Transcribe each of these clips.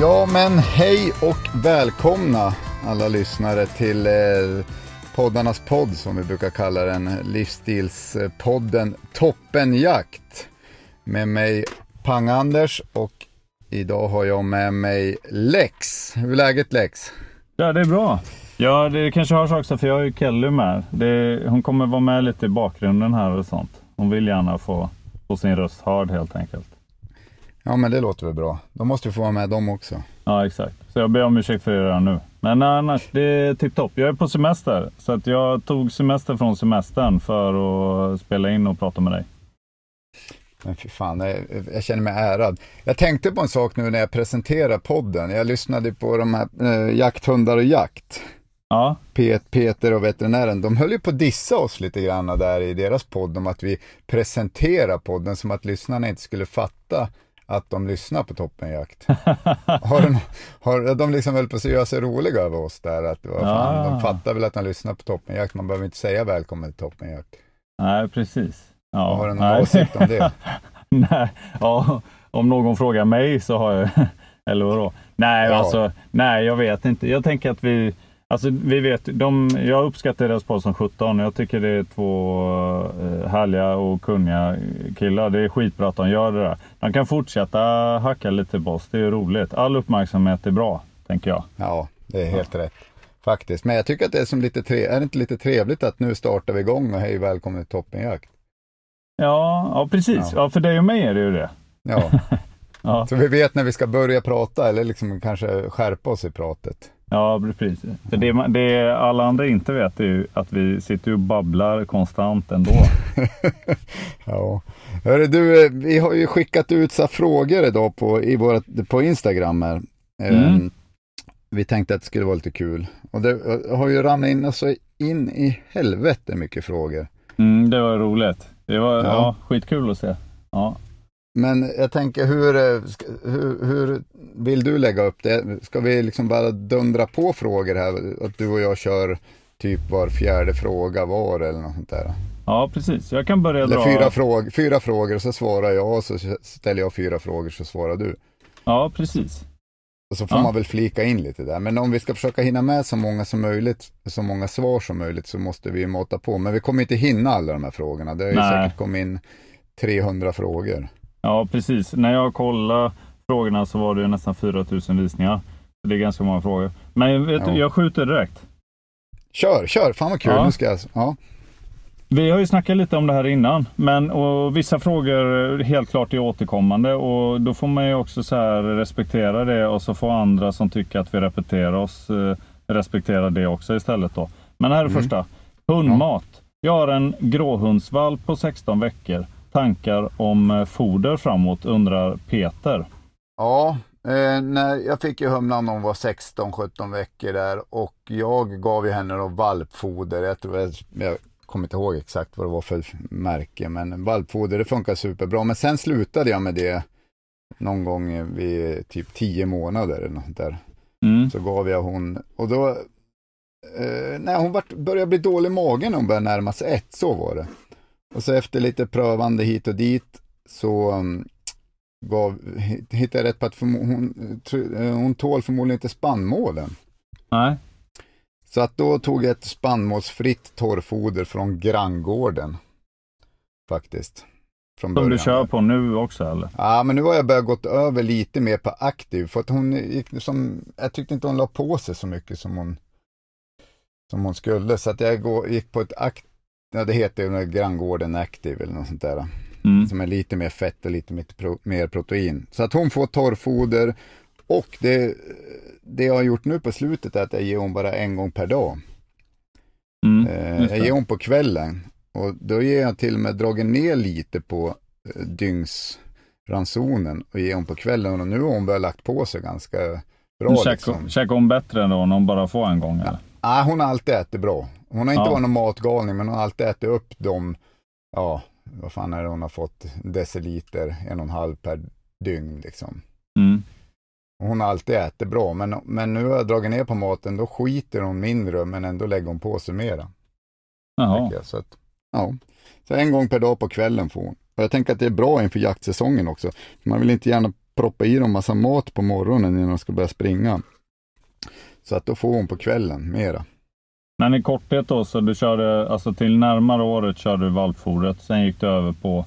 Ja, men hej och välkomna alla lyssnare till eh, poddarnas podd som vi brukar kalla den, livsstilspodden Toppenjakt. Med mig Pang-Anders och idag har jag med mig Lex. Hur är läget Lex? Ja, det är bra. Ja, det kanske hörs också för jag har ju Kelly med. Det, hon kommer vara med lite i bakgrunden här och sånt. Hon vill gärna få, få sin röst hörd helt enkelt. Ja, men det låter väl bra. Då måste vi få vara med dem också. Ja, exakt. Så jag ber om ursäkt för det redan nu. Men annars, det är tipptopp. Jag är på semester, så att jag tog semester från semestern för att spela in och prata med dig. Men fy fan, jag, jag känner mig ärad. Jag tänkte på en sak nu när jag presenterade podden. Jag lyssnade på de här eh, Jakthundar och jakt. Ja, Pet, Peter och veterinären, de höll ju på att dissa oss lite grann där i deras podd om att vi presenterar podden som att lyssnarna inte skulle fatta att de lyssnar på Toppenjakt. har de, har, de liksom väl på att göra sig roliga över oss där, att vad fan, Ja. de fattar väl att de lyssnar på Toppenjakt, man behöver inte säga välkommen till Toppenjakt. nej precis. Ja, Har du någon nej. åsikt om det? nej, ja, om någon frågar mig så har jag, eller vadå? Nej, Ja. alltså, nej, jag vet inte. Jag tänker att vi, alltså vi vet, de, jag uppskattar deras podd som 17. Jag tycker det är två eh, härliga och kunniga killar. Det är skitbra att de gör det där. De kan fortsätta hacka lite på oss. Det är roligt. All uppmärksamhet är bra, tänker jag. Ja, det är helt rätt. Faktiskt, men jag tycker att det är som lite tre, är det inte lite trevligt att nu startar vi igång och hej välkommen till Toppenjakt? Ja, ja precis. Ja. Ja. för dig och mig är det ju det. Ja, Ja, så vi vet när vi ska börja prata eller liksom kanske skärpa oss i pratet. Ja precis. För det, det alla andra inte vet är ju att vi sitter och babblar konstant ändå. Ja. Hörru, du, eh, vi har ju skickat ut så frågor idag på, i vårat, på Instagram här. Mm. Ehm, Vi tänkte att det skulle vara lite kul. Och det eh, har ju ramlat in alltså in i helvete mycket frågor. Mm, det var roligt. Det var Ja. ja. skitkul att se. Ja. Men jag tänker, hur, eh, hur, hur vill du lägga upp det? Ska vi liksom bara dundra på frågor här? Att du och jag kör typ var fjärde fråga var eller något sånt där. ja, precis. Jag kan börja Eller dra. fyra, fråg, fyra frågor så svarar jag och så ställer jag fyra frågor så svarar du. Ja, precis. Och så får Ja. man väl flika in lite där. Men om vi ska försöka hinna med så många som möjligt, så många svar som möjligt så måste vi mata på. Men vi kommer inte hinna alla de här frågorna. Det har ju Nej. säkert kommit in 300 frågor. Ja, precis. När jag kollade frågorna så var det nästan 4000 visningar. Det är ganska många frågor. Men vet Ja. du, jag skjuter direkt. Kör, kör! Fan vad kul! Ja. Nu ska jag... Ja. Vi har ju snackat lite om det här innan, men och vissa frågor helt klart är återkommande och då får man ju också så här respektera det och så får andra som tycker att vi repeterar oss eh, respektera det också istället då. Men här är Mm. första. Hundmat. Jag har en gråhundsvalp på 16 veckor. Tankar om eh, foder framåt undrar Peter. Ja, eh, när jag fick ju humlan när hon var 16-17 veckor där och jag gav ju henne då valpfoder. Jag, tror jag, jag kommer inte ihåg exakt vad det var för märke, men valpfoder det funkar superbra. Men sen slutade jag med det någon gång vid typ 10 månader eller något där. Mm. Så gav jag hon, och då, eh, nej hon vart, började bli dålig i magen när hon började närma sig ett, så var det. Och så efter lite prövande hit och dit så um, gav, hittade jag rätt på att hon, eh, hon tål förmodligen inte spannmålen. Nej. Så att då tog jag ett spannmålsfritt torrfoder från granngården. Faktiskt. Från Som du kör på nu också eller? Ja, men nu har jag börjat gått över lite mer på aktiv. För att hon gick som, jag tyckte inte hon la på sig så mycket som hon, som hon skulle. Så att jag gick på ett aktiv, ja det heter ju granngården aktiv eller något sånt där. Mm. Som är lite mer fett och lite mer, pro, mer protein. Så att hon får torrfoder. Och det, det jag har gjort nu på slutet är att jag ger hon bara en gång per dag. Mm. Eh, jag ger hon på kvällen. Och då ger jag till och med dragit ner lite på eh, dygnsransonen och ger hon på kvällen. Och nu har hon börjat lagt på sig ganska bra. Käkar Liksom. käkar hon bättre än då när hon bara får en gång? Eller? Ah, hon har alltid ätit bra. Hon har inte Ja. varit någon matgalning, men hon har alltid ätit upp dem. Ja, vad fan är det hon har fått? Deciliter, en och en halv per dygn liksom. Mm. Och Hon har alltid ätit bra, men, men nu har jag dragit ner på maten, då skiter hon mindre, men ändå lägger hon på sig mera. Jaha. jag. Så, att, ja. så en gång per dag på kvällen får hon. Och jag tänker att det är bra inför jaktsäsongen också. Man vill inte gärna proppa i dem massa mat på morgonen innan de ska börja springa. Så att då får hon på kvällen mera. Men i korthet då, så du körde, alltså till närmare året körde du valpfodret. Sen gick du över på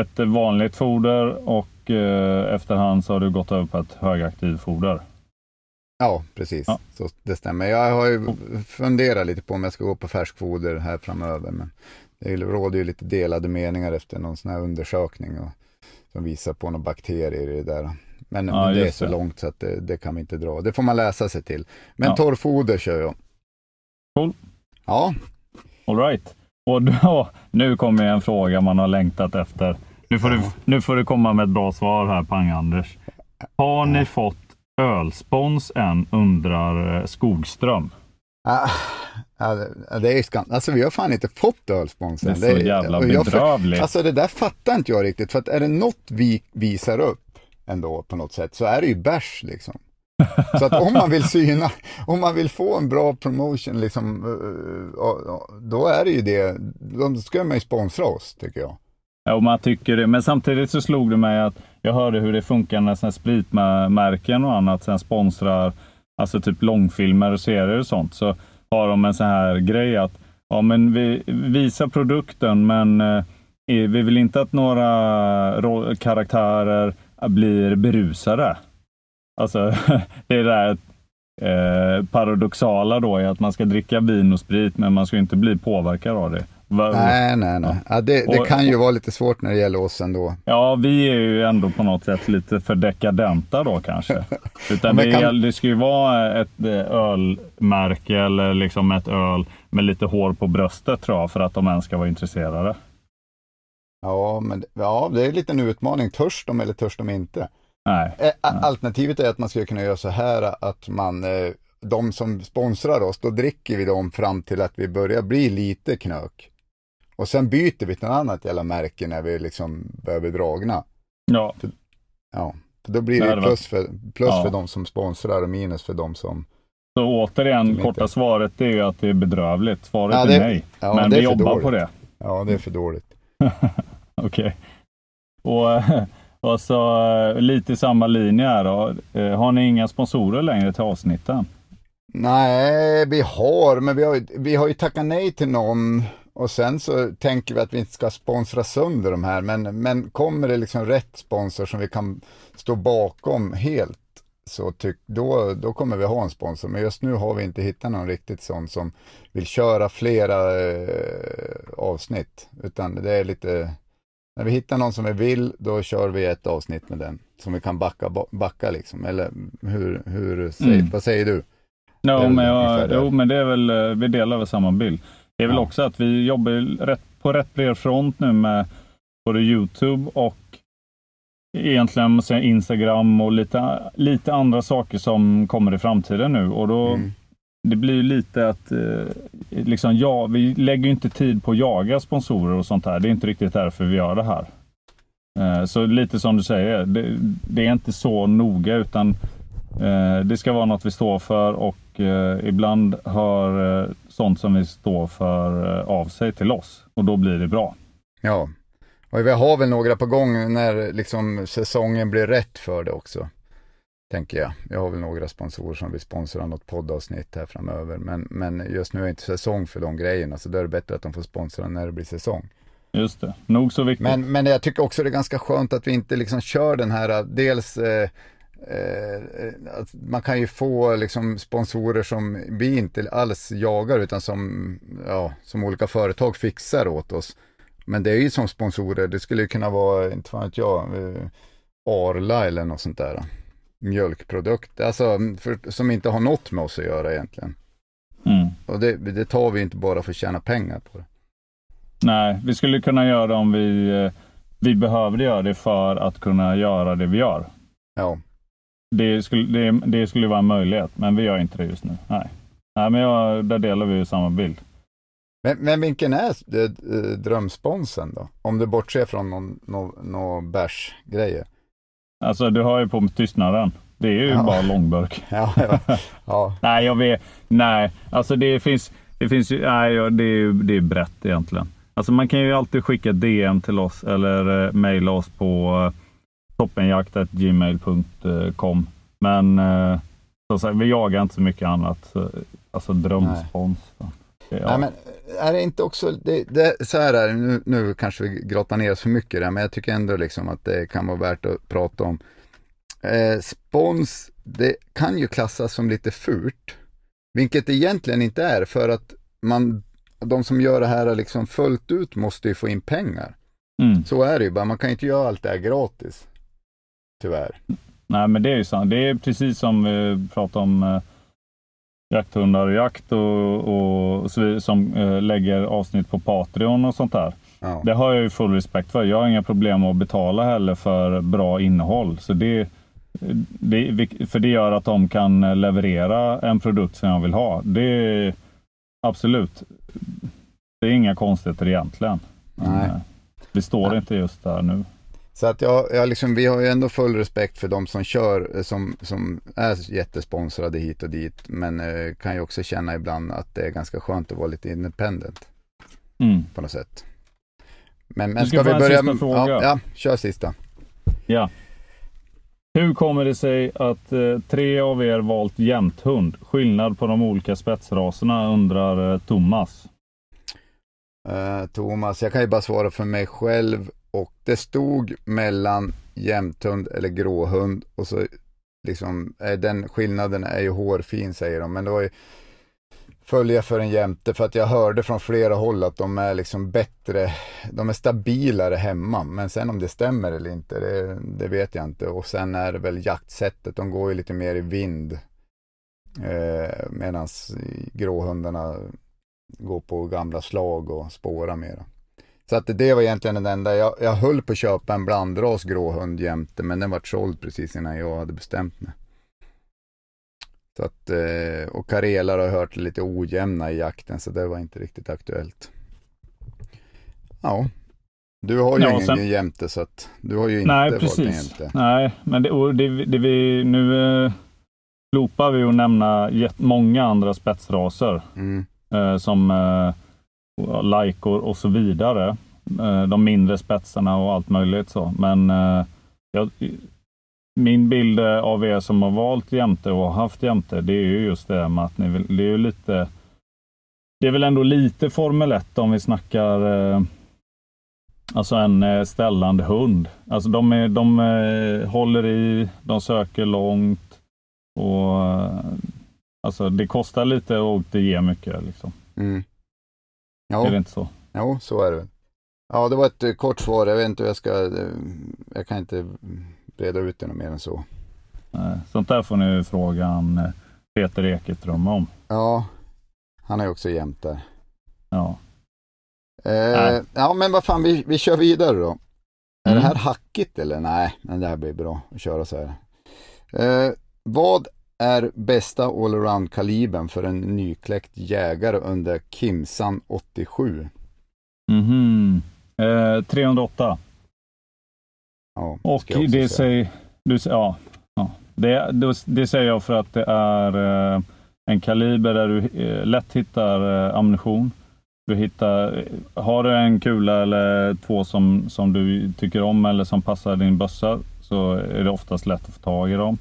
ett vanligt foder och eh, efterhand så har du gått över på ett högaktivfoder. Ja, precis. Ja. Så det stämmer. Jag har ju funderat lite på om jag ska gå på färskfoder här framöver. Men det råder ju lite delade meningar efter någon sån här undersökning och, som visar på några bakterier i det där. Men, Ja, men det är så det. långt så att det, det kan vi inte dra. Det får man läsa sig till. Men Ja. torrfoder kör jag. Cool. Ja, All right. Och då, nu kommer en fråga man har längtat efter. Nu får, du, nu får du komma med ett bra svar här, Pang-Anders. Har ni fått ölspons än, undrar eh, Skogström. Ah, det- det är skam. Alltså vi har fan inte fått ölsponsen. Det är så jävla och jag för- bedrövligt. Alltså det där fattar inte jag riktigt. För att är det något vi visar upp ändå på något sätt så är det ju bärs liksom. Så att om man vill syna, om man vill få en bra promotion liksom, eh, då är det ju det, då ska man ju sponsra oss tycker jag. Ja, och man tycker det. Men samtidigt så slog det mig att jag hörde hur det funkar när sen spritmärken och annat sen sponsrar alltså typ långfilmer och serier och sånt. Så har de en sån här grej att ja, men vi visar produkten men eh, vi vill inte att några karaktärer blir berusade. Alltså det är det där eh, paradoxala då i att man ska dricka vin och sprit men man ska inte bli påverkad av det. Va- Nej, nej, nej. Ja, det, det Och- kan ju vara lite svårt när det gäller oss ändå. Ja, vi är ju ändå på något sätt lite för dekadenta då kanske. Utan det, kan- det ska ju vara ett eh, ölmärke eller liksom ett öl med lite hår på bröstet tror jag för att de ens ska vara intresserade. Ja, men ja, det är lite en utmaning. Törs de eller törs de inte? Nej, Eh, Alternativet är att man skulle kunna göra så här att man, eh, de som sponsrar oss, då dricker vi dem fram till att vi börjar bli lite knök. Och sen byter vi till ett annat jävla märke när vi liksom börjar bli dragna. ja, Ja, för då blir Det det plus, för, plus Ja. för de som sponsrar och minus för de som... så återigen, Som korta inte- svaret är ju att det är bedrövligt. Svaret Ja, är det- nej. ja, Men det vi är för jobbar dåligt. på det. Ja, det är för dåligt. Okej. Och, och så eh, lite i samma linje här då. Eh, har ni inga sponsorer längre till avsnitten? Nej, vi har, men vi har, ju- vi har ju tackat nej till någon och sen så tänker vi att vi inte ska sponsra sönder de här, men, men kommer det liksom rätt sponsor som vi kan stå bakom helt, så tyck, då, då kommer vi ha en sponsor. Men just nu har vi inte hittat någon riktigt sån som vill köra flera eh, avsnitt, utan det är lite, när vi hittar någon som vi vill, då kör vi ett avsnitt med den, som vi kan backa, backa liksom, eller hur, hur säger, Mm. vad säger du? Väl men, jag, det. jo, men det är väl, eh, vi delar väl samma bild. Det är väl Ja. också att vi jobbar rätt, på rätt bred front nu med både Youtube och egentligen Instagram och lite, lite andra saker som kommer i framtiden nu. Och då, Mm. Det blir ju lite att eh, liksom, ja, vi lägger ju inte tid på att jaga sponsorer och sånt här. Det är inte riktigt därför vi gör det här. Eh, så lite som du säger, det, det är inte så noga utan eh, det ska vara något vi står för och eh, ibland hör eh, sånt som vi står för eh, av sig till oss och då blir det bra. Ja, och vi har väl några på gång när liksom säsongen blir rätt för det också. Tänker jag. Jag har väl några sponsorer som vill sponsra något poddavsnitt här framöver. Men, men just nu är inte säsong för de grejerna. Så då är det bättre att de får sponsra när det blir säsong. Just det, nog så viktigt. Men, men jag tycker också det är ganska skönt att vi inte liksom kör den här, dels eh, eh, att man kan ju få liksom sponsorer som vi inte alls jagar utan som, ja, som olika företag fixar åt oss. Men det är ju som sponsorer, det skulle ju kunna vara, inte fan vet jag, eh, Arla eller något sånt där. Mjölkprodukt, alltså för, som inte har något med oss att göra egentligen. Mm. Och det, det tar vi inte bara för att tjäna pengar på det. Nej, vi skulle kunna göra det om vi, eh, vi behövde göra det för att kunna göra det vi gör. Ja. Det skulle, det, det skulle vara en möjlighet, men vi gör inte det just nu. Nej, Nej men jag, där delar vi ju samma bild. Men, men vilken är det, eh, drömsponsen då? Om du bortser från någon, någon, någon bärsgrejer. Alltså du har ju på med tystnaden. Det är ju Ja. bara långburk. Ja, ja, ja. Nej, jag vet. Nej, alltså det finns, det finns ju, nej, det är det är brett egentligen. Alltså man kan ju alltid skicka DM till oss eller eh, mejla oss på eh, toppenjakt.gmail.com. Men eh, som sagt, vi jagar inte så mycket annat. Eh, Alltså drömspons. Ja. Nej, men är det inte också, det, det, så här är nu, nu kanske vi grottar ner oss för mycket där, men jag tycker ändå liksom att det kan vara värt att prata om. Eh, spons, det kan ju klassas som lite fult, vilket det egentligen inte är, för att man, de som gör det här liksom fullt ut måste ju få in pengar. Mm. Så är det ju bara, man kan inte göra allt det här gratis. Tyvärr. Nej, men det är ju sant. Det är precis som vi pratade om eh, jakthundar och jakt och, och som eh, lägger avsnitt på Patreon och sånt där. Ja. Det har jag ju full respekt för. Jag har inga problem att betala heller för bra innehåll. Så det, det, för det gör att de kan leverera en produkt som jag vill ha. Det är absolut. Det är inga konstigheter egentligen. Nej. eh, Vi står inte just där nu. Så att jag, jag liksom, vi har ju ändå full respekt för de som kör, eh, som, som är jättesponsrade hit och dit. Men eh, kan ju också känna ibland att det är ganska skönt att vara lite independent Mm. på något sätt. Men, men ska ska vi börja? sista fråga. Ja, ja, kör sista. Ja. Hur kommer det sig att eh, tre av er valt jämthund? Skillnad på de olika spetsraserna undrar eh, Thomas. Eh, Thomas, jag kan ju bara svara för mig själv och det stod mellan jämthund eller gråhund och så liksom, eh, den skillnaden är ju hårfin säger de, men det var ju följa för en jämte för att jag hörde från flera håll att de är liksom bättre, de är stabilare hemma, men sen om det stämmer eller inte, det, det vet jag inte. Och sen är det väl jaktsättet, de går ju lite mer i vind, eh, medan gråhundarna går på gamla slag och spårar mera. Så att det var egentligen den enda, jag, jag höll på att köpa en blandras gråhund jämte, men den var såld precis innan jag hade bestämt mig. Så att, eh, och karelar har hört lite ojämna i jakten, så det var inte riktigt aktuellt. Ja, du har ju Ja, ingen sen- jämte, så att du har ju inte Nej, precis. jämte. Nej, men det, det, det vi, nu eh, slopar vi att nämna många andra spetsraser Mm, eh, som Laikor och så vidare. Eh, de mindre spetsarna och allt möjligt så. Men eh, jag, min bild eh, av er som har valt jämte och haft jämte, det är ju just det med att ni vill, det är ju lite det är väl ändå lite Formel 1 om vi snackar eh, alltså en eh, ställande hund. Alltså de, är, de eh, håller i, de söker långt och eh, alltså det kostar lite och det ger mycket. Liksom. mm. Är det Ja, inte så? jo, så är det. Ja, det var ett eh, kort svar. Jag vet inte hur jag ska, eh, jag kan inte breda ut det mer än så. Sånt där får ni fråga eh, Peter Ekeström om. Ja, han är också jämt där. Ja. Eh, ja, men vad fan, vi, vi kör vidare då. Är Mm. det här hackigt eller? Nej, men det här blir bra att köra så här. Eh, vad är bästa allround-kalibern för en nykläckt jägare under Kimsan 87? Mhm. Eh, 308. Ja, Och det säga. säger, du, ja, ja. Det, det, det säger jag för att det är eh, en kaliber där du eh, lätt hittar eh, ammunition. Du hittar, eh, har du en kula eller två som, som du tycker om eller som passar din bössa så är det oftast lätt att få tag i dem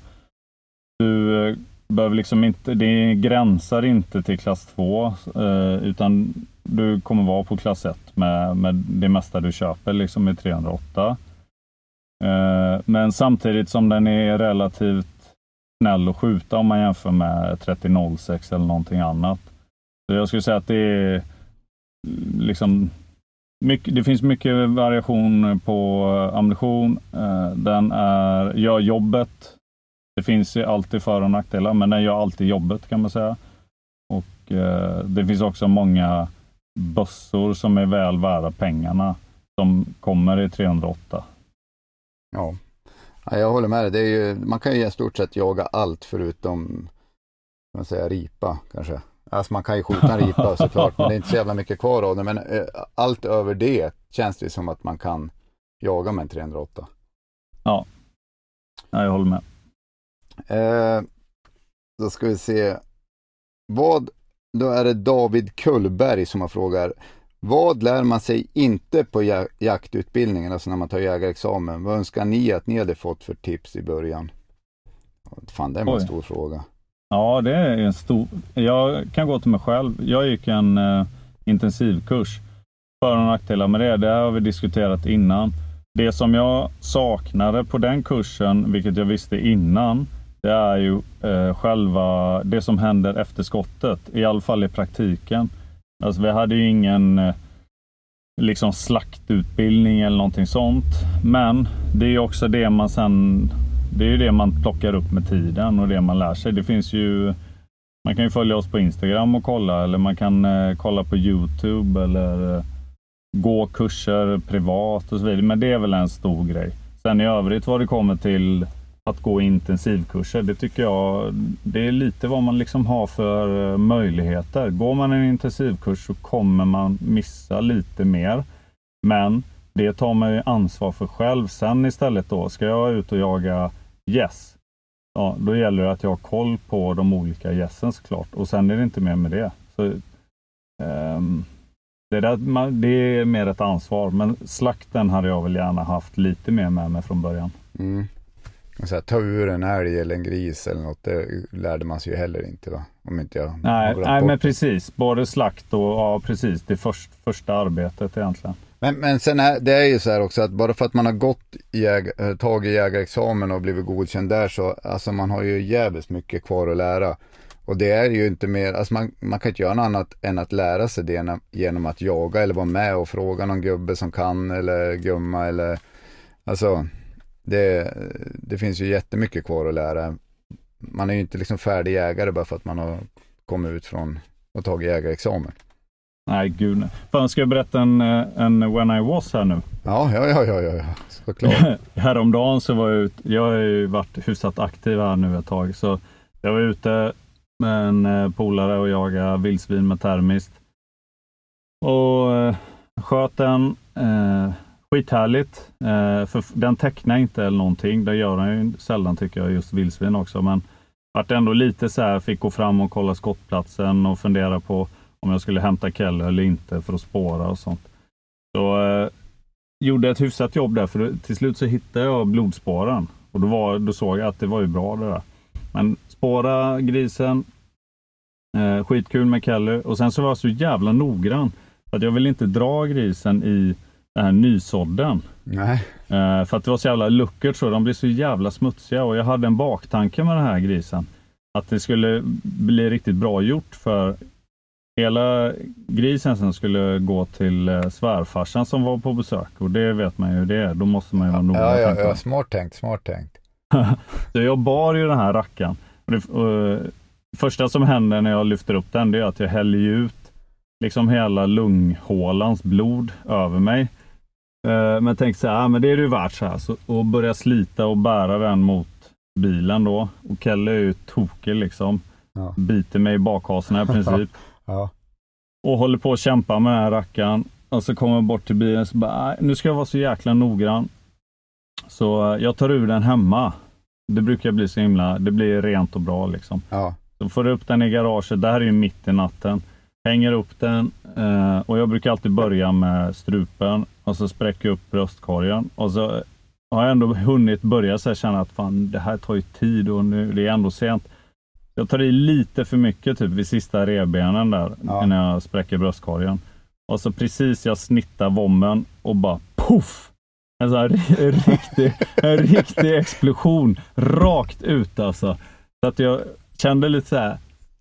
du eh, behöver liksom inte, det gränsar inte till klass 2 eh, utan du kommer vara på klass 1 med, med det mesta du köper liksom med 308. Eh, men samtidigt som den är relativt snäll att skjuta om man jämför med 3006 eller någonting annat. Så jag skulle säga att det är liksom mycket, det finns mycket variation på ammunition. Den är, gör jobbet. Det finns ju alltid för och nackdelar, men den gör alltid jobbet kan man säga. Och eh, Det finns också många bössor som är väl värda pengarna som kommer i 308. Ja, ja jag håller med dig. Det är ju, man kan ju i stort sett jaga allt förutom man säga, ripa kanske. Alltså man kan ju skjuta en ripa såklart, men det är inte så jävla mycket kvar av den. Men eh, allt över det känns det som att man kan jaga med en 308. Ja, ja jag håller med. Eh, då ska vi se. Vad, då är det David Kullberg som har frågar. Vad lär man sig inte på jaktutbildningen, alltså när man tar jägarexamen? Vad önskar ni att ni hade fått för tips i början? Fan, det var en stor fråga. Ja, det är en stor... Jag kan gå till mig själv. Jag gick en uh, intensivkurs. För och nackdelar med det, det har vi diskuterat innan. Det som jag saknade på den kursen, vilket jag visste innan, det är ju eh, själva det som händer efter skottet. I alla fall i praktiken. Alltså vi hade ju ingen eh, liksom slaktutbildning eller någonting sånt. Men det är ju också det man sen det är ju det man plockar upp med tiden och det man lär sig. Det finns ju man kan ju följa oss på Instagram och kolla eller man kan eh, kolla på Youtube eller eh, gå kurser privat och så vidare. Men det är väl en stor grej. Sen i övrigt vad det kommer till att gå intensivkurser, det tycker jag det är lite vad man liksom har för eh, möjligheter. Går man en intensivkurs så kommer man missa lite mer. Men det tar man ju ansvar för själv. Sen istället då, ska jag ut och jaga gäss, ja, då gäller det att jag har koll på de olika gässen såklart. Och sen är det inte mer med det. Så, um, det, där, det är mer ett ansvar, men slakten hade jag väl gärna haft lite mer med mig från början. Mm. Så här, ta ur en älg eller en gris eller något, det lärde man sig ju heller inte va? Om inte jag Nej, nej men precis. Både slakt och ja, precis. Det först, första arbetet egentligen. Men, men sen är det är ju så här också att bara för att man har gått jäg, eh, tagit jägarexamen och blivit godkänd där så, alltså man har ju jävligt mycket kvar att lära. Och det är ju inte mer, alltså man, man kan inte göra något annat än att lära sig det genom att jaga eller vara med och fråga någon gubbe som kan eller gumma eller, alltså det, det finns ju jättemycket kvar att lära. Man är ju inte liksom färdig jägare bara för att man har kommit ut från och tagit jägarexamen. Nej, gud. Fan, ska jag berätta en, en When I was här nu? Ja, ja, ja, ja, ja. såklart. Häromdagen så var jag ute, jag har ju varit hyfsat aktiv här nu ett tag, så jag var ute med en eh, polare och jagade vildsvin med termiskt. Och eh, sköt den. Eh, skithärligt. Eh, för den tecknar inte eller någonting. Det gör den ju sällan tycker jag, just vildsvin också. Men vart ändå lite så här, fick gå fram och kolla skottplatsen och fundera på om jag skulle hämta Keller eller inte för att spåra och sånt. Så eh, gjorde ett hyfsat jobb där, för till slut så hittade jag blodspåren. Och då, var, då såg jag att det var ju bra det där. Men spåra grisen, eh, skitkul med Kelly. Och sen så var jag så jävla noggrann. Att jag ville inte dra grisen i den här nysådden. Nej. Eh, för att det var så jävla luckert så. De blev så jävla smutsiga och jag hade en baktanke med den här grisen. Att det skulle bli riktigt bra gjort för hela grisen sen skulle gå till eh, svärfarsan som var på besök och det vet man ju det är. Då måste man ju vara noga. Ja, ja, ja, smart tänkt, smart tänkt. så jag bar ju den här rackaren. Och det, och, första som händer när jag lyfter upp den, det är att jag häller ut liksom hela lunghålans blod över mig. Eh, men tänkte så här, ah, men det är ju värt så här. Så, och börja slita och bära den mot bilen då. Och Kelle är ju tokig liksom. Ja. Biter mig i bakhasorna i princip. ja. Och håller på att kämpa med den här rackaren. Och så kommer jag bort till bilen och så bara, nu ska jag vara så jäkla noggrann. Så eh, jag tar ur den hemma. Det brukar bli så himla, det blir rent och bra liksom. Ja. Så får du upp den i garaget, det här är ju mitt i natten. Hänger upp den eh, och jag brukar alltid börja med strupen och så spräcker jag upp bröstkorgen och så har jag ändå hunnit börja så känna att fan, det här tar ju tid och nu, det är ändå sent. Jag tar i lite för mycket typ vid sista revbenen där Ja. när jag spräcker bröstkorgen. Och så precis jag snittar vommen och bara poff! En sån här ri- riktig, en riktig explosion rakt ut alltså. Så att jag kände lite så här,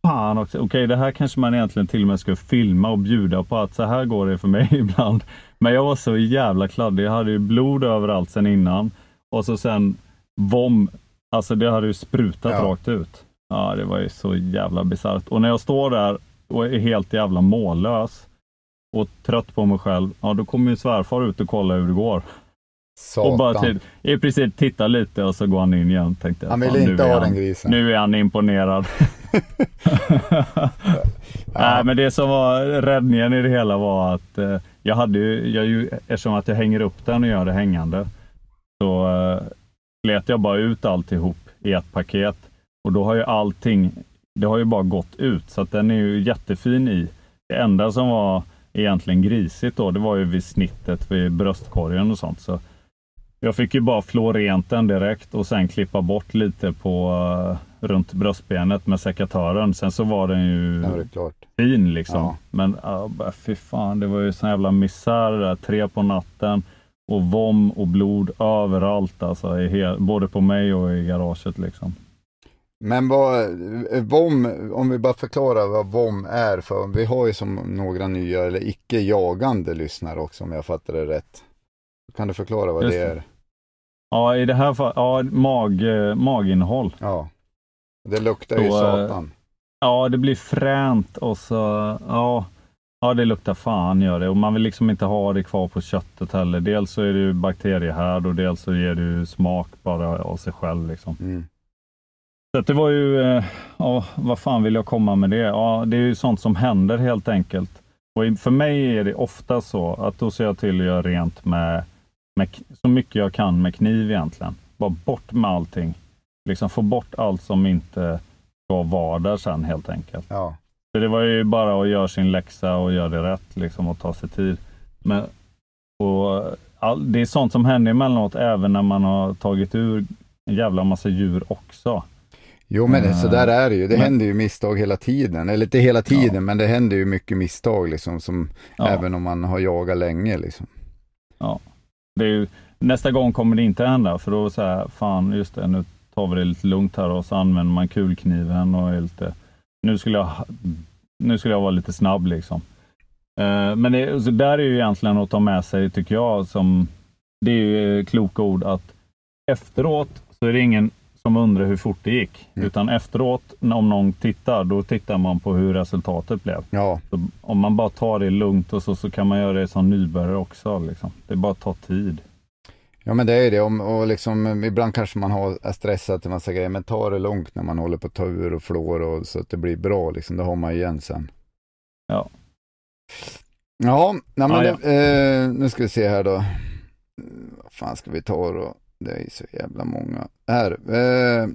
fan också, okej det här kanske man egentligen till och med skulle filma och bjuda på att så här går det för mig ibland. Men jag var så jävla kladdig, jag hade ju blod överallt sen innan. Och så sen vom, alltså det hade ju sprutat Ja. rakt ut. Ja, det var ju så jävla bisarrt. Och när jag står där och är helt jävla mållös och trött på mig själv, ja då kommer ju svärfar ut och kollar hur det går. Satan. Och bara typ, i princip titta lite och så går han in igen. Tänkte jag, Han ville nu inte ha han- den grisen. Nu är han imponerad. Nej, men det som var räddningen i det hela var att eh, jag hade ju, jag, ju, eftersom att jag hänger upp den och gör det hängande, så uh, slet jag bara ut alltihop i ett paket. Och då har ju allting, det har ju bara gått ut, så att den är ju jättefin i. Det enda som var egentligen grisigt då, det var ju vid snittet vid bröstkorgen och sånt. Så jag fick ju bara flå rent den direkt och sen klippa bort lite på eh, runt bröstbenet med sekatören. Sen så var den ju klart. fin liksom. Ja. Men bara, fy fan, det var ju sån jävla misär där. Tre på natten och vom och blod överallt alltså. I både på mig och i garaget liksom. Men vad, VOM, om vi bara förklarar vad VOM är, för vi har ju som några nya eller icke jagande lyssnare också om jag fattar det rätt. Kan du förklara vad Just det det. är? Ja, i det här fallet, ja, mag, eh, maginnehåll. Ja. Det luktar ju eh, satan. Ja, det blir fränt och så, ja, ja, det luktar fan gör det. Och man vill liksom inte ha det kvar på köttet heller. Dels så är det ju bakteriehärd och dels så ger det ju smak bara av sig själv liksom. Mm. Så det var ju, eh, ja, vad fan vill jag komma med det? Ja, det är ju sånt som händer helt enkelt. Och för mig är det ofta så att då ser jag till att göra rent med, med så mycket jag kan med kniv egentligen. Bara bort med allting. Liksom få bort allt som inte ska vara där sen helt enkelt. Ja. Så det var ju bara att göra sin läxa och göra det rätt liksom och ta sig tid. Men, och all, det är sånt som händer emellanåt även när man har tagit ur en jävla massa djur också. Jo men det, så där är det ju. Det Men- händer ju misstag hela tiden. Eller inte hela tiden, men det händer ju mycket misstag liksom. Som, Ja. Även om man har jagat länge liksom. Det är ju, nästa gång kommer det inte hända för då så här, fan just det, nu tar vi det lite lugnt här och så använder man kulkniven och är lite, nu skulle jag, nu skulle jag vara lite snabb liksom. Eh, men det, så där är ju egentligen att ta med sig, tycker jag, som, det är ju kloka ord att efteråt så är det ingen som undrar hur fort det gick, Mm. utan efteråt om någon tittar, då tittar man på hur resultatet blev. Ja, Så om man bara tar det lugnt och så, så kan man göra det som nybörjare också. Liksom. Det bara tar tid. Ja men det är det. Om, och liksom, ibland kanske man har, är stressad till massa grejer. Men ta det lugnt när man håller på att ta ur och flår och så att det blir bra liksom. Det har man igen sen. Ja. Ja, nej, men Ja, ja. Det, eh, nu ska vi se här då. Vad fan ska vi ta då? Det är så jävla många. Här. Eh,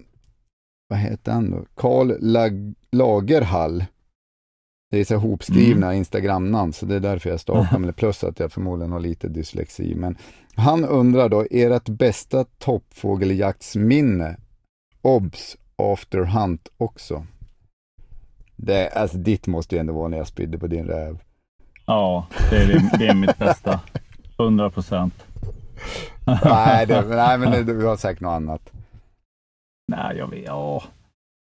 vad heter han då? Karl Lag- Lagerhall. Det är så hopskrivna Mm. Instagram-namn, så det är därför jag stakar mig. Plus att jag förmodligen har lite dyslexi. Men han undrar då, ert bästa toppfågeljaktsminne? Obs! After Hunt också. Det, alltså ditt måste ju ändå vara när jag spydde på din räv. Ja, det är, det, är mitt bästa. 100 procent. nej, det, nej, men det, du har säkert något annat. Nej, jag vet. Ja.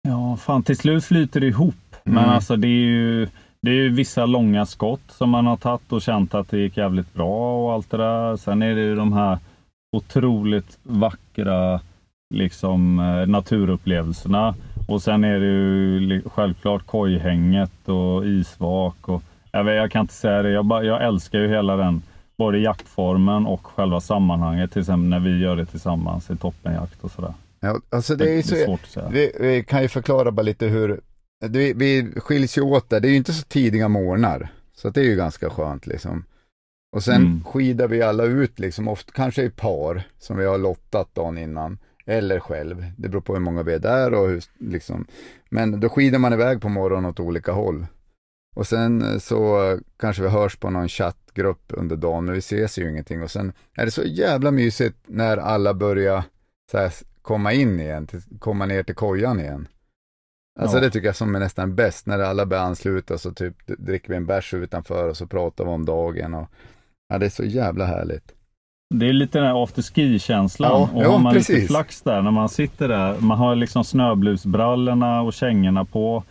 ja, fan till slut flyter det ihop. Men Mm. alltså det är ju det är ju vissa långa skott som man har tagit och känt att det gick jävligt bra och allt det där. Sen är det ju de här otroligt vackra liksom eh, naturupplevelserna. Och sen är det ju självklart kojhänget och isvak. Och, jag, vet, jag kan inte säga det. Jag, bara, jag älskar ju hela den, både jaktformen och själva sammanhanget. Till exempel när vi gör det tillsammans i toppenjakt och sådär. Ja, alltså det är ju så, svårt att säga. vi, vi kan ju förklara bara lite hur, det, vi skiljs ju åt där, det är ju inte så tidiga morgnar. Så det är ju ganska skönt liksom. Och sen Mm. skidar vi alla ut liksom, ofta, kanske i par som vi har lottat dagen innan. Eller själv, det beror på hur många vi är där och hur, liksom. Men då skidar man iväg på morgonen åt olika håll. Och sen eh, så kanske vi hörs på någon chattgrupp under dagen, men vi ses ju ingenting. Och sen är det så jävla mysigt när alla börjar här, komma in igen, till, komma ner till kojan igen. Alltså Ja. det tycker jag som är nästan bäst, när alla börjar ansluta så typ dricker vi en bärs utanför och så pratar vi om dagen. Och, ja, det är så jävla härligt. Det är lite den här afterski-känslan. Ja, och ja, har man lite precis. flax där när man sitter där. Man har liksom snöblusbrallorna och kängorna på.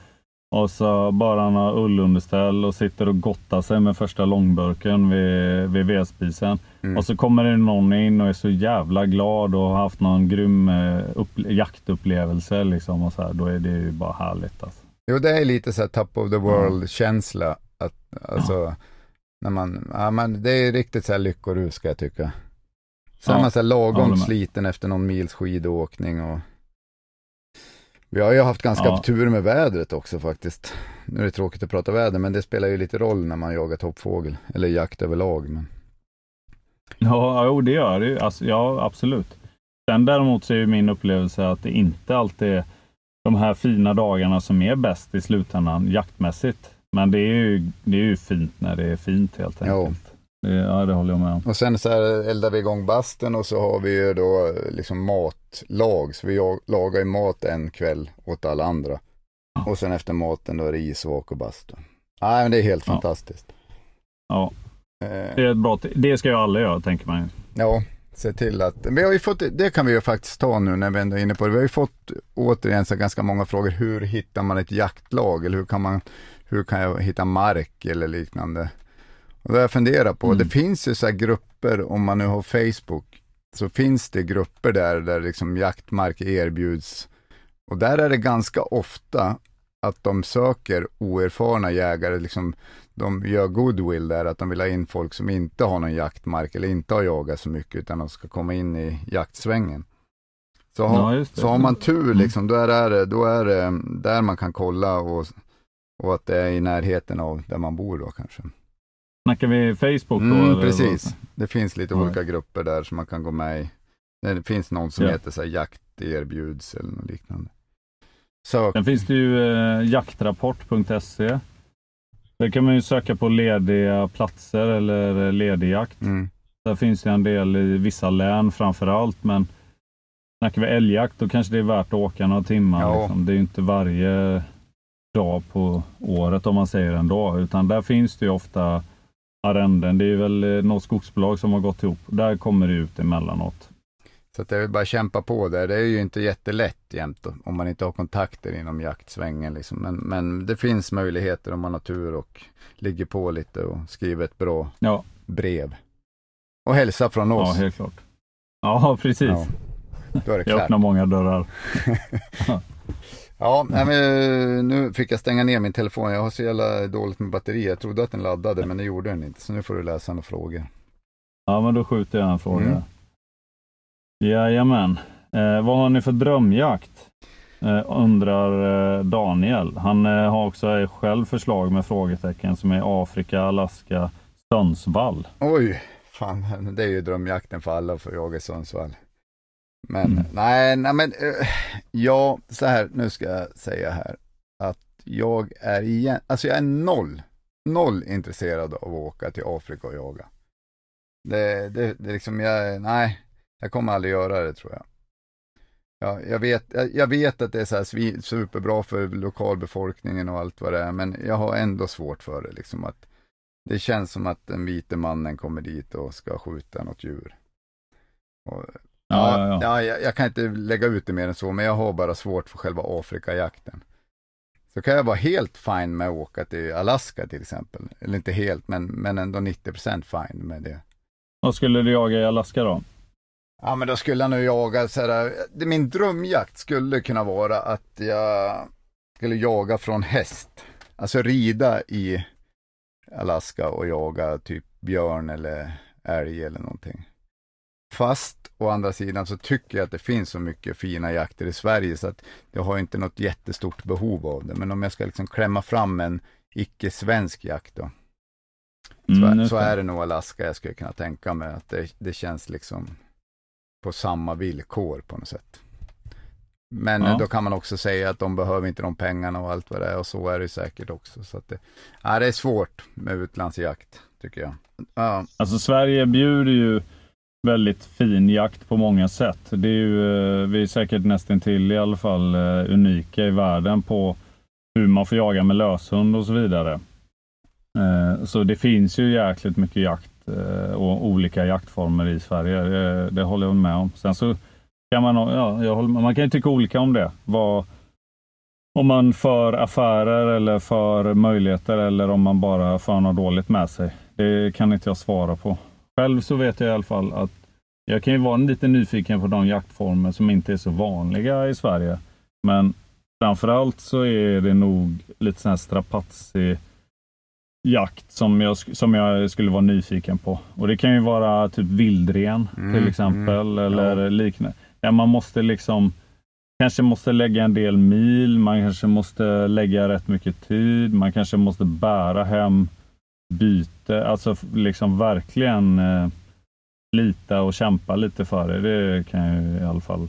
Och så bara några ullunderställ och sitter och gottar sig med första långburken vid, vid vedspisen. Mm. Och så kommer det någon in och är så jävla glad och har haft någon grym eh, upp, jaktupplevelse. Liksom och så här. Då är det ju bara härligt. Alltså. Jo, det är lite så här top of the world-känsla. Att, alltså, när man, ja, men det är riktigt så här lyckorus ska jag tycka. Är Ja, man så här lagom med. sliten efter någon mils skidåkning och vi har ju haft ganska Ja. tur med vädret också faktiskt. Nu är det tråkigt att prata väder, men det spelar ju lite roll när man jagar toppfågel, eller jakt överlag. Men... Ja, jo, det gör det. Alltså, ja, absolut. Sen däremot så är ju min upplevelse att det inte alltid är de här fina dagarna som är bäst i slutändan jaktmässigt. Men det är ju, det är ju fint när det är fint helt Jo. enkelt. Det, ja, det håller jag med om. Och sen så här eldar vi igång basten och så har vi ju då liksom matlag. Så vi lagar ju mat en kväll åt alla andra. Och sen efter maten då är det isvak och bastu. Nej men det är helt Ja. fantastiskt. Ja, det, är ett bra, det ska ju alla göra, tänker man ja, se till att, vi har ju fått, det kan vi ju faktiskt ta nu när vi ändå är inne på det. Vi har ju fått återigen så ganska många frågor. Hur hittar man ett jaktlag? Eller hur kan man, hur kan jag hitta mark eller liknande? Och det har jag funderat på. Mm. Det finns ju så här grupper, om man nu har Facebook, så finns det grupper där, där liksom jaktmark erbjuds. Och där är det ganska ofta att de söker oerfarna jägare, liksom, de gör goodwill där, att de vill ha in folk som inte har någon jaktmark eller inte har jagat så mycket, utan de ska komma in i jaktsvängen. Så, har- Ja, så har man tur, liksom, då, är det, då är det där man kan kolla och, och att det är i närheten av där man bor då kanske. Snackar vi Facebook då? Mm, precis. Det finns lite Ja. olika grupper där som man kan gå med i. Det finns någon som Ja. heter så här, jakt erbjuds eller något liknande. Sök. Sen finns det ju eh, jaktrapport.se. Där kan man ju söka på lediga platser eller eh, ledig jakt. Mm. Där finns det en del i vissa län framför allt, men snackar vi älgjakt då kanske det är värt att åka några timmar. Ja. Liksom. Det är ju inte varje dag på året om man säger en dag, utan där finns det ju ofta arrenden. Det är väl eh, något skogsbolag som har gått ihop. Där kommer det ut emellanåt. Så att det är bara att kämpa på där. Det är ju inte jättelätt jämt om man inte har kontakter inom jaktsvängen. Liksom. Men, men det finns möjligheter om man har tur och ligger på lite och skriver ett bra Ja, brev. Och hälsa från ja oss. helt klart. Ja, precis. Ja, då är det Jag klart. öppnar många dörrar. Ja, nej, men, nu fick jag stänga ner min telefon. Jag har så jävla dåligt med batteri. Jag trodde att den laddade, men det gjorde den inte. Så nu får du läsa några frågor. Ja, men då skjuter jag en fråga. Mm. Jajamän. Eh, vad har ni för drömjakt? Eh, undrar eh, Daniel. Han eh, har också eh, själv förslag med frågetecken som är Afrika, Alaska, Sundsvall. Oj, fan, det är ju drömjakten för alla att få jaga i Sundsvall. Men Mm. nej, nej men eh, ja, så här, nu ska jag säga här att jag är igen, alltså jag är noll, noll intresserad av att åka till Afrika och jaga. Det, det, det är liksom, jag, nej, jag kommer aldrig göra det tror jag. Ja, jag, vet, jag, vet att det är så här superbra för lokalbefolkningen och allt vad det är, men jag har ändå svårt för det liksom att det känns som att den vite mannen kommer dit och ska skjuta något djur. Och, Ja, ja, ja, ja. jag, jag kan inte lägga ut det mer än så, men jag har bara svårt för själva Afrikajakten. Så kan jag vara helt fine med att åka till Alaska till exempel. Eller inte helt, men, men ändå 90% fine med det. Vad skulle du jaga i Alaska då? Ja, men då skulle jag nog jaga så här, min drömjakt skulle kunna vara att jag skulle jaga från häst. Alltså rida i Alaska och jaga typ björn eller älg eller någonting. Fast å andra sidan så tycker jag att det finns så mycket fina jakter i Sverige så att jag har inte något jättestort behov av det. Men om jag ska liksom klämma fram en icke-svensk jakt då, så, Mm, så det. är det nog Alaska jag skulle kunna tänka mig att det, det känns liksom på samma villkor på något sätt. Men Ja. då kan man också säga att de behöver inte de pengarna och allt vad det är och så är det säkert också. Så att det, ja, det är svårt med utlandsjakt tycker jag. Ja, Alltså Sverige bjuder ju väldigt fin jakt på många sätt. Det är ju, eh, vi är säkert nästan till i alla fall eh, unika i världen på hur man får jaga med löshund och så vidare. Eh, Så det finns ju jäkligt mycket jakt Eh, och olika jaktformer i Sverige. Det, det håller jag med om. Sen så kan man, ja, jag håller, man kan ju tycka olika om det. Vad, om man för affärer eller för möjligheter eller om man bara för något dåligt med sig. Det kan inte jag svara på. Själv så vet jag i alla fall att jag kan ju vara lite nyfiken på de jaktformer som inte är så vanliga i Sverige. Men framförallt så är det nog lite sån här strapatsig jakt som jag, som jag skulle vara nyfiken på. Och det kan ju vara typ vildren Mm, till exempel mm, eller liknande. Ja, man måste liksom kanske måste lägga en del mil, man kanske måste lägga rätt mycket tid, man kanske måste bära hem byte, alltså liksom verkligen eh, slita och kämpa lite för det. Det kan jag ju i alla fall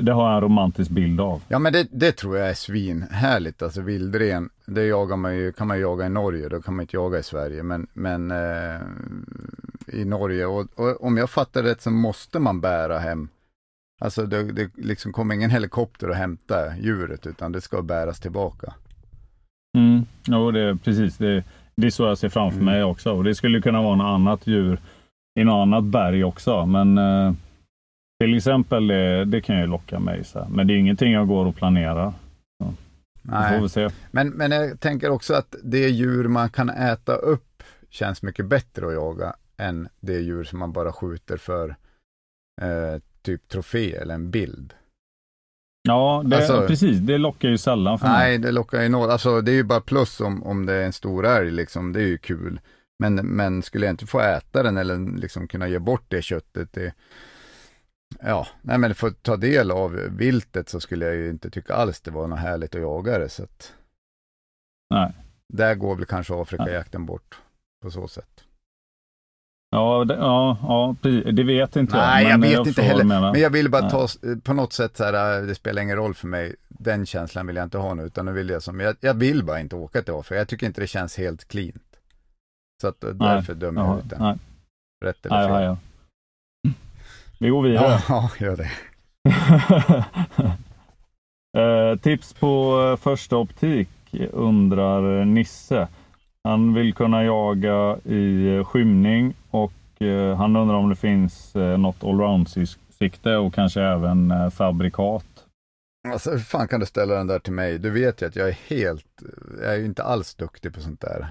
det har jag en romantisk bild av. ja men det, det tror jag är svinhärligt. Alltså vildren, det jagar man ju, kan man jaga i Norge, då kan man inte jaga i Sverige. Men, men eh, i Norge, och, och om jag fattar rätt så måste man bära hem Alltså det, det liksom kommer ingen helikopter och hämta djuret utan det ska bäras tillbaka. Mm. Jo, det är precis. Det, det är så jag ser framför Mm. mig också. Och det skulle kunna vara något annat djur i något annat berg också. Men eh, till exempel, det, det kan ju locka mig. Så här. Men det är ingenting jag går och planerar. Får Nej. Men, men jag tänker också att det djur man kan äta upp känns mycket bättre att jaga än det djur som man bara skjuter för eh, typ trofé eller en bild. Ja, det, Alltså- precis. Det lockar ju sällan för mig. Nej, det lockar ju noll. Alltså det är ju bara plus om, om det är en stor älg liksom, det är ju kul. Men, men skulle jag inte få äta den eller liksom kunna ge bort det köttet, det, ja, nej men få ta del av viltet så skulle jag ju inte tycka alls det var något härligt att jaga det. Så att, Nej. Där går väl kanske Afrikajakten bort på så sätt. Ja, det, ja, ja, det vet inte Nej, jag. jag men vet inte heller. Men jag vill bara Nej. ta, på något sätt så här, äh, det spelar ingen roll för mig. Den känslan vill jag inte ha nu, utan nu vill jag som, jag, jag vill bara inte åka till Afrika. Jag tycker inte det känns helt cleant. Så att äh, därför dömer jag ut den. nej. Rätt eller Nej, fel. Vi går vidare. Ja, ja, gör det. Eh, tips på eh, första optik undrar Nisse. Han vill kunna jaga i eh, skymning och eh, han undrar om det finns eh, något allround-sikte och kanske även eh, fabrikat. Alltså hur fan kan du ställa den där till mig? Du vet ju att jag är helt, jag är ju inte alls duktig på sånt där.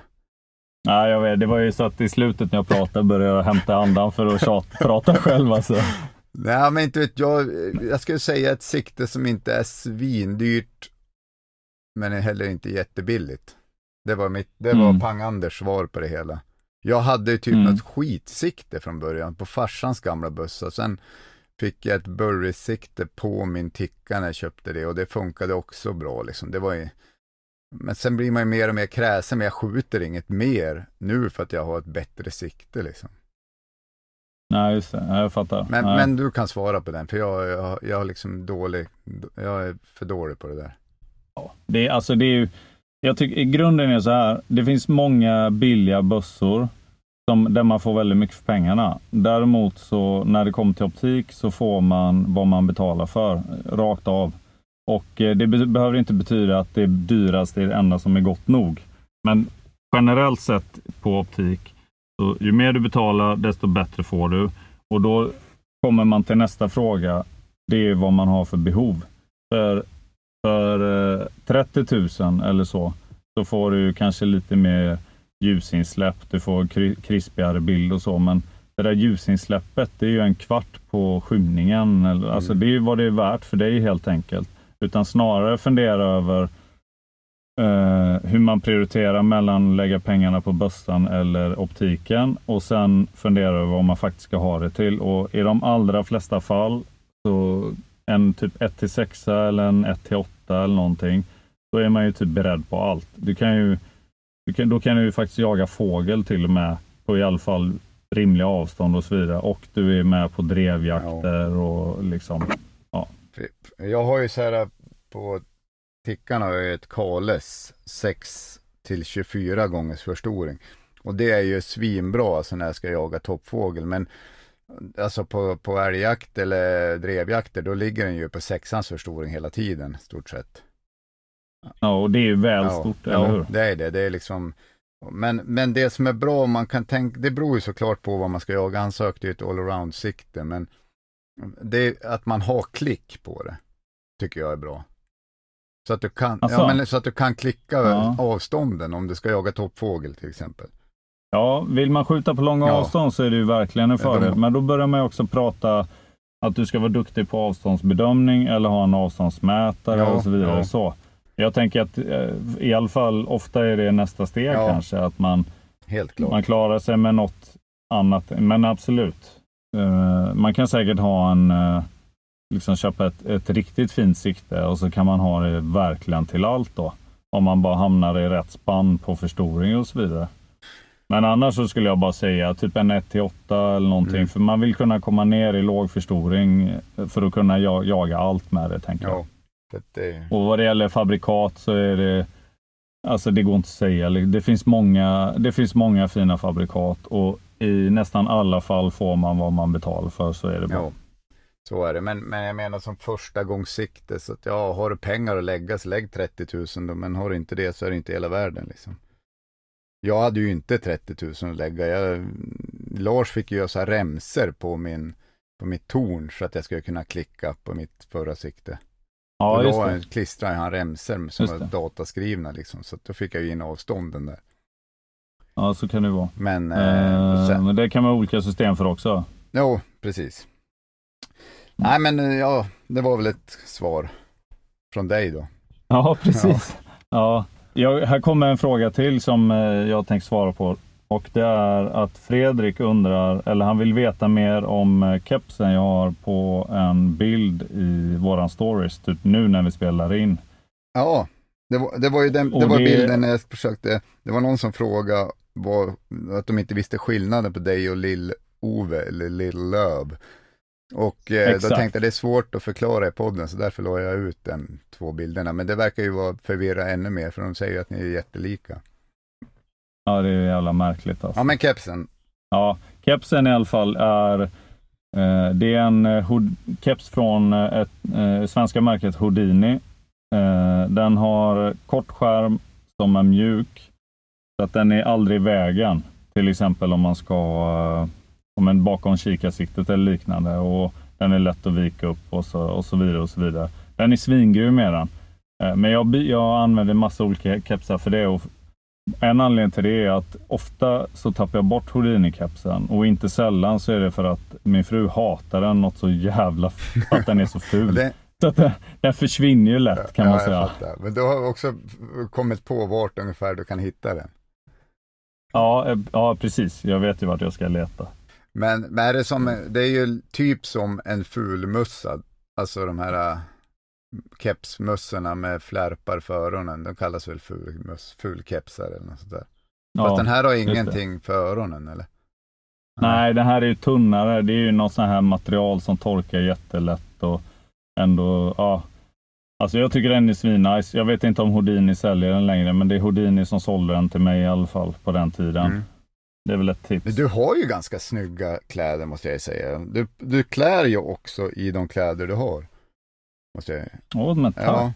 Nej, jag vet. Det var ju så att i slutet när jag pratade började jag hämta andan för att tjat, prata själv alltså. Nej, men inte vet jag. Jag skulle säga ett sikte som inte är svindyrt, men är heller inte jättebilligt. Det var, mitt, det var Mm. Pang-Anders svar på det hela. Jag hade ju typ Mm. något skitsikte från början på farsans gamla bössa. Sen fick jag ett Burry-sikte på min ticka när jag köpte det och det funkade också bra liksom. Det var ju... Men sen blir man ju mer och mer kräsen, men jag skjuter inget mer nu för att jag har ett bättre sikte liksom. Nej, just det. Ja, Jag fattar. Men, Nej. men du kan svara på den, för jag, jag, jag har liksom dålig, jag är för dålig på det där. Det, är- alltså det är ju, jag tycker i grunden är så här. Det finns många billiga bössor som, där man får väldigt mycket för pengarna. Däremot så när det kommer till optik så får man vad man betalar för rakt av. Och eh, det be- behöver inte betyda att det dyraste är det enda som är gott nog. Men generellt sett på optik, så ju mer du betalar desto bättre får du. Och då kommer man till nästa fråga. Det är vad man har för behov. För för eh, 30 000 eller så, så får du kanske lite mer ljusinsläpp. Du får kri- krispigare bild och så, men det där ljusinsläppet, det är ju en kvart på skymningen. Alltså det är ju vad det är värt för dig helt enkelt. Utan snarare fundera över eh, hur man prioriterar mellan att lägga pengarna på bössan eller optiken och sen fundera över vad man faktiskt ska ha det till. Och i de allra flesta fall så en typ 1 till 6 eller en 1 till 8 eller någonting, då är man ju typ beredd på allt. Du kan ju, du kan, då kan du ju faktiskt jaga fågel till och med på i alla fall rimliga avstånd och så vidare. Och du är med på drevjakter och liksom Jag har ju så här på tickan har jag ett Kales 6 till 24 gångers förstoring. Och det är ju svinbra alltså när jag ska jaga toppfågel. Men alltså på, på älgjakt eller drevjakter då ligger den ju på sexans förstoring hela tiden stort sett. Ja, och det är ju väl ja, stort, ja, eller hur? det är det. Det är liksom men, men det som är bra, man kan tänka, det beror ju såklart på vad man ska jaga. Han sökte ju ett allround-sikte, men det är att man har klick på det, tycker jag är bra. Så att du kan, ja, men, så att du kan klicka ja. avstånden om du ska jaga toppfågel till exempel. Ja, vill man skjuta på långa ja. avstånd så är det ju verkligen en fördel. De... Men då börjar man ju också prata att du ska vara duktig på avståndsbedömning eller ha en avståndsmätare ja, och så vidare. Så. Jag tänker att eh, i alla fall ofta är det nästa steg ja. kanske, att man, man klarar sig med något annat. Men absolut, uh, man kan säkert ha en, uh, liksom köpa ett, ett riktigt fint sikte och så kan man ha det verkligen till allt då. Om man bara hamnar i rätt spann på förstoring och så vidare. Men annars så skulle jag bara säga typ en 1 8 eller någonting. Mm. För man vill kunna komma ner i låg förstoring för att kunna jaga allt med det, tänker ja. jag. Det... Och vad det gäller fabrikat så är det, alltså det går inte att säga. Det finns många, det finns många fina fabrikat och i nästan alla fall får man vad man betalar för så är det bra. Ja, så är det, men, men jag menar som första gångs sikte så att ja, har du pengar att lägga så lägg 30 000 då, men har du inte det så är det inte hela världen liksom. Jag hade ju inte 30 000 att lägga. Jag, Lars fick ju göra så här remser på min på mitt torn så att jag skulle kunna klicka på mitt förra sikte. Ja, just då det. klistrade han remser som var dataskrivna liksom. Så då fick jag ju in avstånden där. Ja, så kan det vara. Men, eh, sen... men det kan vara olika system för också. Jo, precis. Nej, men eh, ja, det var väl ett svar från dig då. Ja, precis. Ja. ja. här kommer en fråga till som eh, jag tänkte svara på. Och det är att Fredrik undrar, eller han vill veta mer om eh, kepsen jag har på en bild i våran stories, typ nu när vi spelar in. Ja, det var, det var ju den, det var det... bilden när jag försökte, det var någon som frågade vad, att de inte visste skillnaden på dig och Lill-Ove eller Lill-Löv. Och eh, då tänkte jag det är svårt att förklara i podden så därför la jag ut de två bilderna. Men det verkar ju vara förvirra ännu mer för de säger att ni är jättelika. Ja, det är jävla märkligt alltså. Ja, men kepsen. Ja, kepsen i alla fall är eh, det är en eh, keps från eh, ett, eh, svenska märket Houdini. Eh, den har kort skärm som är mjuk. Så att den är aldrig i vägen. Till exempel om man ska eh, om en bakom kikarsiktet eller liknande. Och den är lätt att vika upp och så, och så vidare. och så vidare. Den är svingrym med den. Eh, men jag, jag använder massa olika kepsar för det. Och en anledning till det är att ofta så tappar jag bort Houdini-kepsen och inte sällan så är det för att min fru hatar den något så jävla att den är så ful. det... Så att den, den försvinner ju lätt kan ja, man säga. Men du har också kommit på vart ungefär du kan hitta den. Ja, eh, ja precis. Jag vet ju vart jag ska leta. Men, men är det, som, det är ju typ som en fulmussa. Alltså de här kepsmössorna med flärpar för öronen. De kallas väl fulmöss, fulkepsar eller något sånt där. Ja, Fast den här har ingenting för öronen eller? Nej, den här är ju tunnare. Det är ju något sånt här material som torkar jättelätt och ändå, ja. Alltså jag tycker den är svinnice. Jag vet inte om Houdini säljer den längre, men det är Houdini som sålde den till mig i alla fall på den tiden. Mm. Det är väl ett tips. Du har ju ganska snygga kläder måste jag säga. Du, du klär ju också i de kläder du har. Måste jag... Åh, men tack. Ja.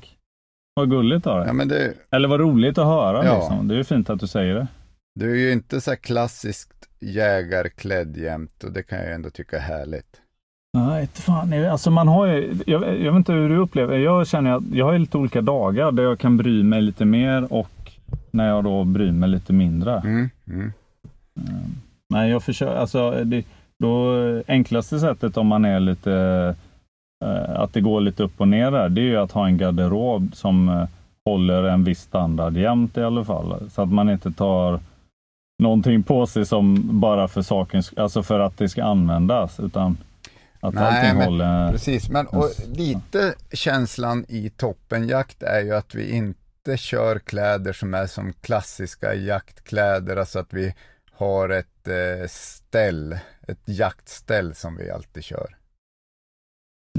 Vad gulligt av dig. Ja, det... Eller vad roligt att höra. Ja. Liksom. Det är ju fint att du säger det. Du är ju inte så klassiskt jägarklädd jämt och det kan jag ändå tycka är härligt. Nej, fan. Alltså man har ju, jag, jag vet inte hur du upplever Jag känner att jag har lite olika dagar där jag kan bry mig lite mer och när jag då bryr mig lite mindre. Mm, mm. Men jag försöker, alltså det, då enklaste sättet om man är lite Eh, att det går lite upp och ner där, det är ju att ha en garderob som eh, håller en viss standard jämt i alla fall. Så att man inte tar någonting på sig som bara för saken, alltså för att det ska användas, utan att Nej, allting men, håller... Precis, men och lite känslan i toppenjakt är ju att vi inte kör kläder som är som klassiska jaktkläder, alltså att vi har ett eh, ställ, ett jaktställ som vi alltid kör.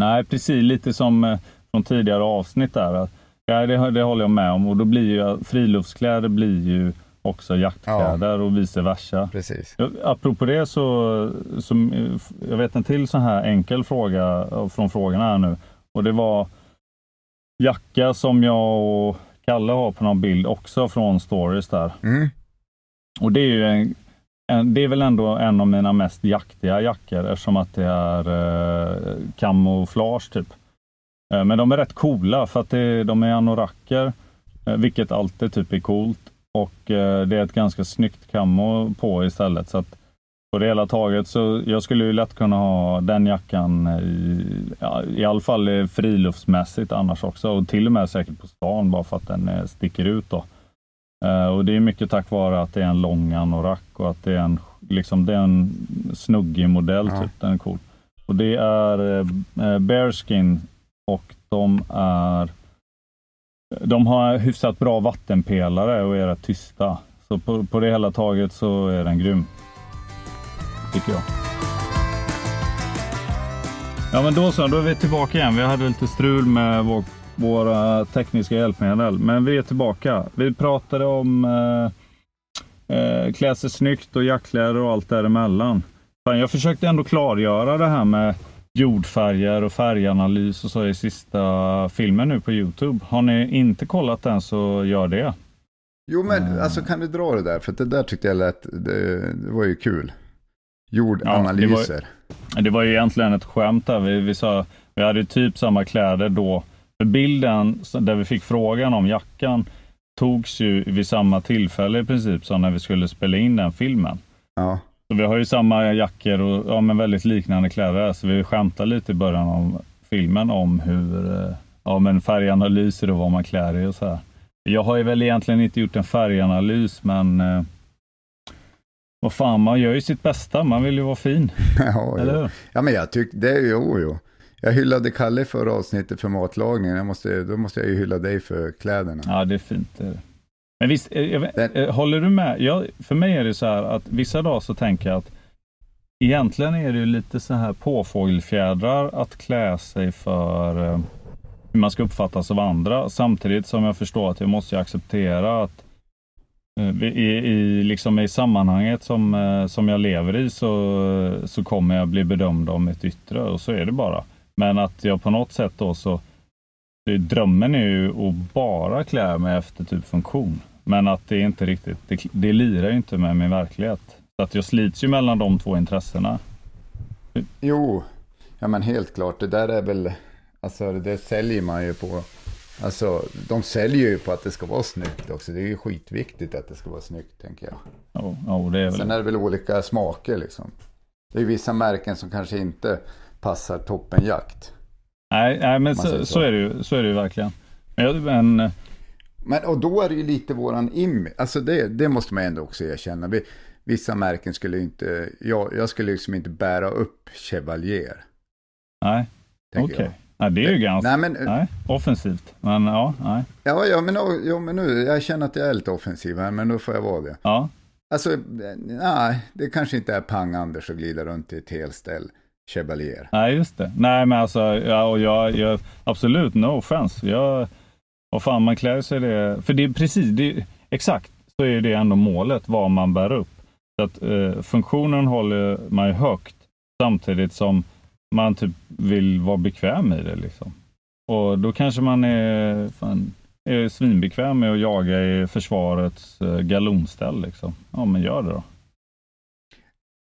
Nej, precis. Lite som eh, från tidigare avsnitt där. Ja, det, det håller jag med om. Och då blir ju friluftskläder blir ju också jaktkläder ja. och vice versa. Precis. Apropå det så, så jag vet en till sån här enkel fråga från frågorna här nu. Och det var jacka som jag och Kalle har på någon bild också från stories där. Mm. Och det är ju en, en, det är väl ändå en av mina mest jaktiga jackor eftersom att det är eh, kamouflage typ. Eh, men de är rätt coola för att det, de är anoraker, eh, vilket alltid typ är coolt. Och eh, det är ett ganska snyggt kammo på istället. Så att på det hela taget så jag skulle ju lätt kunna ha den jackan i, ja, i alla fall eh, friluftsmässigt annars också och till och med säkert på stan bara för att den eh, sticker ut. då och Det är mycket tack vare att det är en lång anorak och att det är en, liksom, det är en snuggig modell. Ja. Typ. Den är cool. Och Det är eh, Bearskin och de är de har hyfsat bra vattenpelare och är rätt tysta. Så på, på det hela taget så är den grym. Tycker jag. Ja men då så, då är vi tillbaka igen. Vi hade lite strul med vår, våra tekniska hjälpmedel. Men vi är tillbaka. Vi pratade om eh, eh, klä sig snyggt och jackkläder och allt däremellan. Jag försökte ändå klargöra det här med jordfärger och färganalys och så i sista filmen nu på Youtube. Har ni inte kollat den så gör det. Jo men mm. alltså kan du dra det där? För det där tyckte jag lät, det, det var ju kul. Jordanalyser. Ja, det, var, det var ju egentligen ett skämt där. Vi, vi, sa, vi hade typ samma kläder då. Bilden där vi fick frågan om jackan togs ju vid samma tillfälle i princip som när vi skulle spela in den filmen. Ja. Så vi har ju samma jackor och ja, men väldigt liknande kläder. Så vi skämtar lite i början av filmen om hur eh, ja, men färganalyser och vad man klär i och så här. Jag har ju väl egentligen inte gjort en färganalys, men eh, vad fan, man gör ju sitt bästa. Man vill ju vara fin. ja, Eller hur? ja, men jag tyckte det, jo, jo. Jag hyllade Kalle förra avsnittet för matlagningen. Jag måste, då måste jag ju hylla dig för kläderna. Ja, det är fint. Men visst, eh, jag, jag, eh, håller du med? Jag, för mig är det så här att vissa dagar så tänker jag att egentligen är det lite så här påfågelfjädrar att klä sig för eh, hur man ska uppfattas av andra. Samtidigt som jag förstår att jag måste acceptera att i, i, liksom i sammanhanget som, som jag lever i så, så kommer jag bli bedömd av mitt yttre och så är det bara. Men att jag på något sätt då så Drömmen är ju att bara klä mig efter typ funktion. Men att det är inte riktigt, det, det lirar ju inte med min verklighet. Så att jag slits ju mellan de två intressena. Jo, ja men helt klart. Det där är väl, alltså det säljer man ju på. Alltså de säljer ju på att det ska vara snyggt också. Det är ju skitviktigt att det ska vara snyggt tänker jag. Ja, ja det är väl. Sen är det väl olika smaker liksom. Det är vissa märken som kanske inte passar toppenjakt. Nej, nej men så, så, är det ju, så är det ju verkligen. Men, men, och då är det ju lite våran image, alltså det, det måste man ändå också erkänna. Vi, vissa märken skulle inte, jag, jag skulle liksom inte bära upp Chevalier. Nej, okej. Okay. Nej, det är ju ganska nej, men, nej, offensivt. Men ja, nej. Ja, ja, men, ja, men nu, jag känner att jag är lite offensiv här, men nu får jag vara det. Ja. Alltså, nej, det kanske inte är pang-Anders att glida runt i ett helställ. Chevalier. Nej, just det. Nej, men alltså, ja, och jag, jag, absolut, no offense. Jag, vad fan, man klär sig det. För det är precis, det, exakt, så är det ändå målet, vad man bär upp. Så att eh, funktionen håller man ju högt samtidigt som man typ vill vara bekväm i det. Liksom. Och då kanske man är, fan, är svinbekväm med att jaga i försvarets eh, galonställ. Liksom. Ja, men gör det då.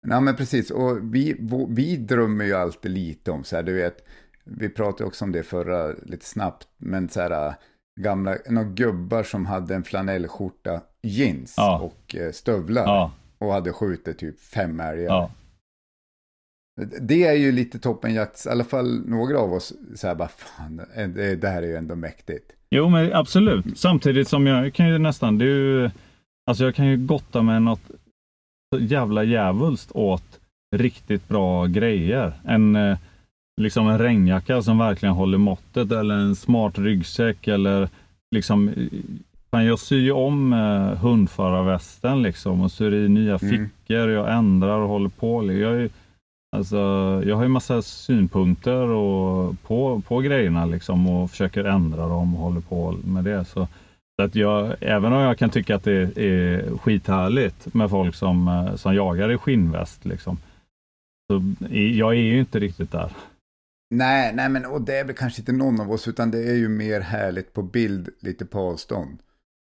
Ja, men precis. Och vi, vi drömmer ju alltid lite om så här, du vet, vi pratade också om det förra lite snabbt, men så här gamla, några gubbar som hade en flanellskjorta, jeans ja. och eh, stövlar. Ja. Och hade skjutit typ fem älgar. Ja. Det är ju lite toppenjakt, i alla fall några av oss, så här bara fan, det, det här är ju ändå mäktigt. Jo men absolut, samtidigt som jag kan ju nästan, det är ju, alltså jag kan ju gotta med något jävla djävulskt åt riktigt bra grejer. En, eh, liksom en regnjacka som verkligen håller måttet eller en smart ryggsäck eller liksom Fan, jag syr ju om eh, hundförarvästen liksom och syr i nya mm. fickor. Jag ändrar och håller på. Jag är, Alltså, jag har ju massa synpunkter och på, på grejerna liksom och försöker ändra dem och håller på med det. Så, så att jag, även om jag kan tycka att det är skithärligt med folk som, eh, som jagar i skinnväst, liksom, så jag är ju inte riktigt där. Nej, nej men och det är väl kanske inte någon av oss, utan det är ju mer härligt på bild, lite på avstånd.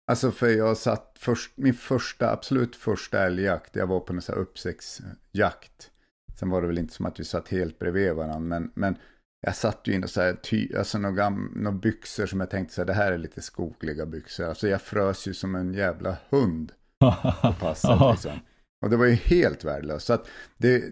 Alltså för jag satt först, min första, absolut första älgjakt, jag var på en sån här uppsiktsjakt. Sen var det väl inte som att vi satt helt bredvid varandra, men, men jag satt ju in och så här, ty, alltså några, några byxor som jag tänkte så här, det här är lite skogliga byxor. Alltså jag frös ju som en jävla hund på passet liksom. Och det var ju helt värdelöst. Så att det,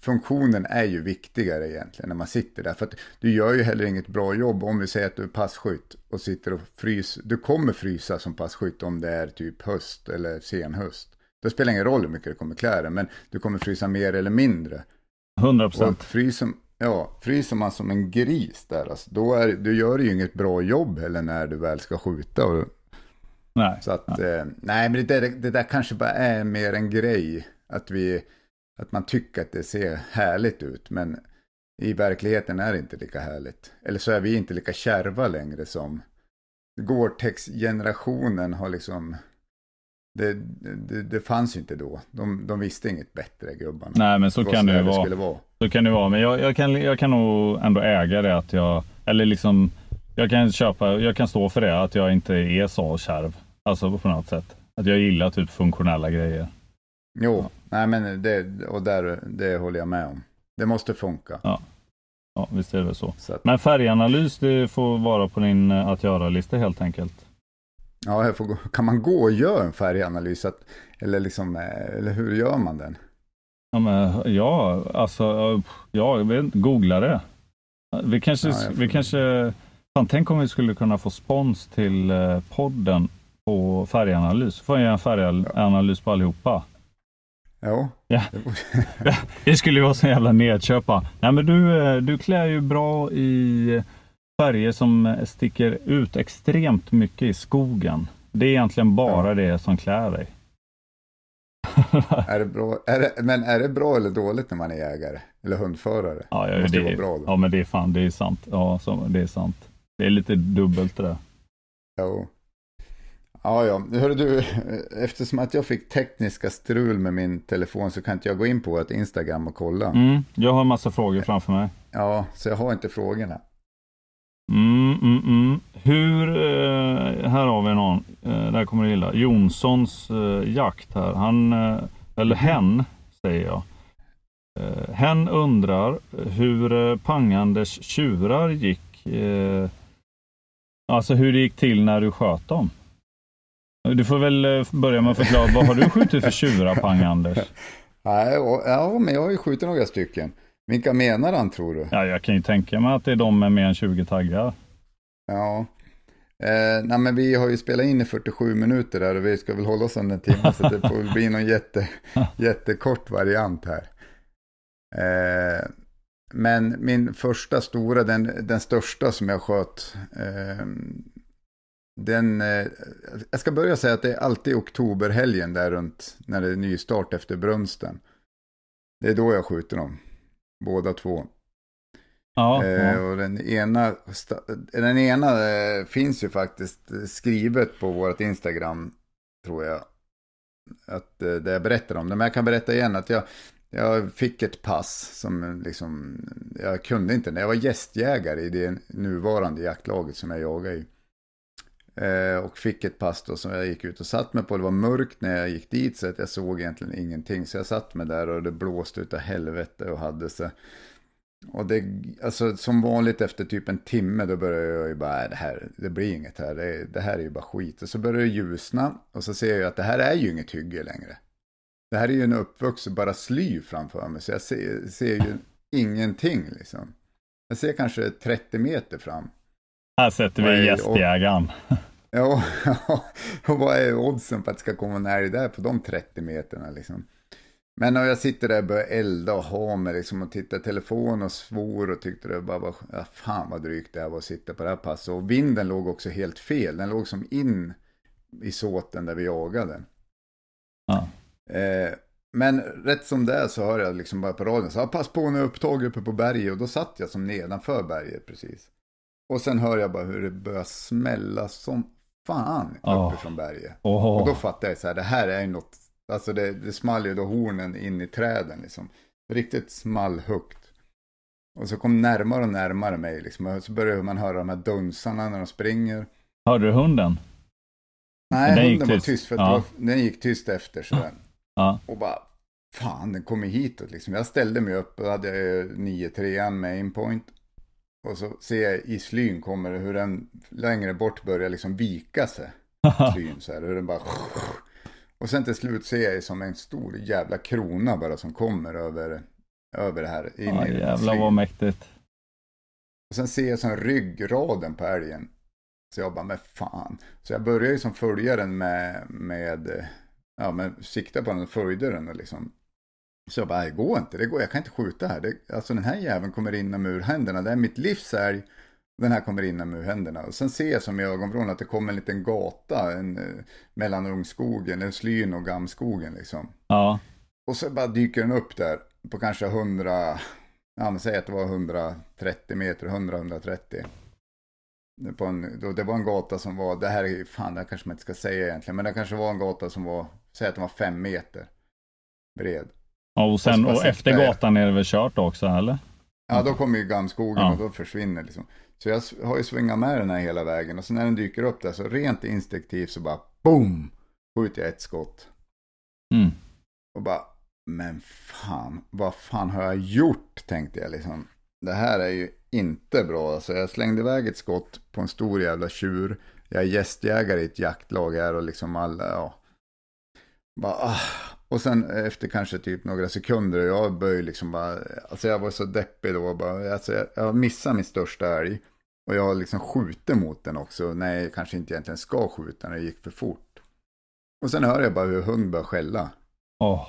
funktionen är ju viktigare egentligen när man sitter där. För att du gör ju heller inget bra jobb om vi säger att du är passkytt och sitter och fryser. Du kommer frysa som passkytt om det är typ höst eller senhöst. Det spelar ingen roll hur mycket du kommer klä dig, men du kommer frysa mer eller mindre. 100 procent. Fryser, ja, fryser man som en gris där, alltså, då är, du gör ju inget bra jobb heller när du väl ska skjuta. Och, nej. Så att, nej, eh, nej men det, det där kanske bara är mer en grej. Att, vi, att man tycker att det ser härligt ut, men i verkligheten är det inte lika härligt. Eller så är vi inte lika kärva längre som Gore-Tex-generationen har liksom det, det, det, fanns ju inte då. De, de visste inget bättre, gubbarna. Nej, men så kan det ju vara. Så kan det vara, men jag, jag, kan, jag kan nog ändå äga det att jag, eller liksom, jag kan köpa, jag kan stå för det, att jag inte är så kärv. Alltså på något sätt. Att jag gillar typ funktionella grejer. Jo, ja. nej men det, och där, det håller jag med om. Det måste funka. Ja, ja visst är det så. så att... Men färganalys, det får vara på din eh, att göra-lista helt enkelt. Ja, får, kan man gå och göra en färganalys? Att, eller, liksom, eh, eller hur gör man den? Ja, men, ja alltså, ja, jag vet, googla det. Vi kanske, ja, vi kanske fan, tänk om vi skulle kunna få spons till eh, podden på färganalys. Får jag göra en färganalys på allihopa? Ja. ja. det skulle ju vara så jävla nedköpa. Nej, men du, eh, du klär ju bra i färger som sticker ut extremt mycket i skogen. Det är egentligen bara ja. det som klär dig. Är det bra, är det, men är det bra eller dåligt när man är jägare? Eller hundförare? Ja, ja, det, det vara bra då. ja men det är fan, det är sant. Ja, så, det är sant. Det är lite dubbelt det där. Jo. Ja, ja. Hörru du, eftersom att jag fick tekniska strul med min telefon så kan inte jag gå in på ett Instagram och kolla. Mm, jag har en massa frågor framför mig. Ja, så jag har inte frågorna. Mm, mm, mm. Hur, eh, här har vi någon, eh, där kommer du gilla, Jonssons eh, jakt här. Han, eh, eller hen, säger jag. Eh, hen undrar hur eh, Pangandes tjurar gick, eh, alltså hur det gick till när du sköt dem. Du får väl eh, börja med att förklara, vad har du skjutit för tjurar, Pang-Anders? Nej, ja, men jag har ju skjutit några stycken. Vilka menar han tror du? Ja, jag kan ju tänka mig att det är de med mer än 20 taggar. Ja. Eh, nej, men vi har ju spelat in i 47 minuter där och vi ska väl hålla oss under en timme så det får bli någon jätte, jättekort variant här. Eh, men min första stora, den, den största som jag sköt, eh, den, eh, jag ska börja säga att det är alltid oktoberhelgen där runt när det är nystart efter brunsten. Det är då jag skjuter dem båda två. Ja, eh, ja. Och den ena, den ena eh, finns ju faktiskt skrivet på vårt Instagram, tror jag. Att eh, det jag berättar om det. Men jag kan berätta igen att jag, jag fick ett pass som liksom, jag kunde inte, jag var gästjägare i det nuvarande jaktlaget som jag jagade i. Eh, och fick ett pass då som jag gick ut och satt mig på. Det var mörkt när jag gick dit så att jag såg egentligen ingenting. Så jag satt mig där och det blåste utav helvete och hade sig. Och det, alltså som vanligt efter typ en timme då började jag ju bara, det här, det blir inget här, det, det här är ju bara skit. Och så började det ljusna och så ser jag att det här är ju inget hygge längre. Det här är ju en uppvuxen bara sly framför mig, så jag ser, ser ju ingenting liksom. Jag ser kanske 30 meter fram. Här sätter vi gästjägaren. Ja, och vad är oddsen på att det ska komma en älg där på de 30 meterna liksom? Men när jag sitter där och börjar elda och ha mig liksom och titta i telefon och svor och tyckte det bara var, ja, fan vad drygt det här var att sitta på det här passet. Och vinden låg också helt fel, den låg som in i såten där vi jagade. Ja. Eh, Men rätt som det är så hör jag liksom bara på radion, så pass på nu upptåg uppe på berget och då satt jag som nedanför berget precis. Och sen hör jag bara hur det börjar smälla som fan Åh. uppifrån berget. Åh. Och då fattar jag så här, det här är ju något, alltså det, det small ju då hornen in i träden liksom. Riktigt small högt. Och så kom närmare och närmare mig liksom. Och så började man höra de här dunsarna när de springer. Hörde du hunden? Nej, Den hunden var tyst. tyst för Ja. var, den gick tyst efter sådär. Ja. Och bara, fan den kommer hitåt liksom. Jag ställde mig upp och hade jag ju 9-3 med aimpoint. Och så ser jag i slyn kommer hur den längre bort börjar liksom vika sig. Slyn så här, hur den bara... Och sen till slut ser jag som en stor jävla krona bara som kommer över, över det här. In Ja, i jävlar slyn. vad mäktigt. Och sen ser jag som ryggraden på älgen. Så jag bara, men fan. Så jag började ju som följa den med, med, ja men sikta på den och följde den och liksom. Så jag bara, det går inte, det går, jag kan inte skjuta här. Det, alltså den här jäveln kommer in ur händerna, det är mitt livs älg. Den här kommer in ur händerna. Och sen ser jag som i ögonvrån att det kommer en liten gata en, eh, mellan ungskogen, en slyn och gamskogen liksom. Ja. Och så bara dyker den upp där på kanske 100, ja men säg att det var 130 meter, 100-130. På en, då, det var en gata som var, det här är fan, det här kanske man inte ska säga egentligen, men det kanske var en gata som var, säg att den var fem meter bred. Ja, Och, sen, Och så efter gatan är det väl kört också, eller? Ja, då kommer ju gamskogen Ja. och då försvinner liksom. Så jag har ju svingat med den här hela vägen och så när den dyker upp där så rent instinktivt så bara boom! Skjuter jag ett skott. Mm. Och bara, men fan, vad fan har jag gjort? Tänkte jag liksom. Det här är ju inte bra. Alltså jag slängde iväg ett skott på en stor jävla tjur. Jag är gästjägare i ett jaktlag här och liksom alla, ja. Bara, ah. Och sen efter kanske typ några sekunder, jag började liksom bara, alltså jag var så deppig då. Bara, alltså jag, jag missade min största älg. Och jag har liksom skjutit mot den också. Nej, jag kanske inte egentligen ska skjuta när det gick för fort. Och sen hör jag bara hur hund börjar skälla. Åh.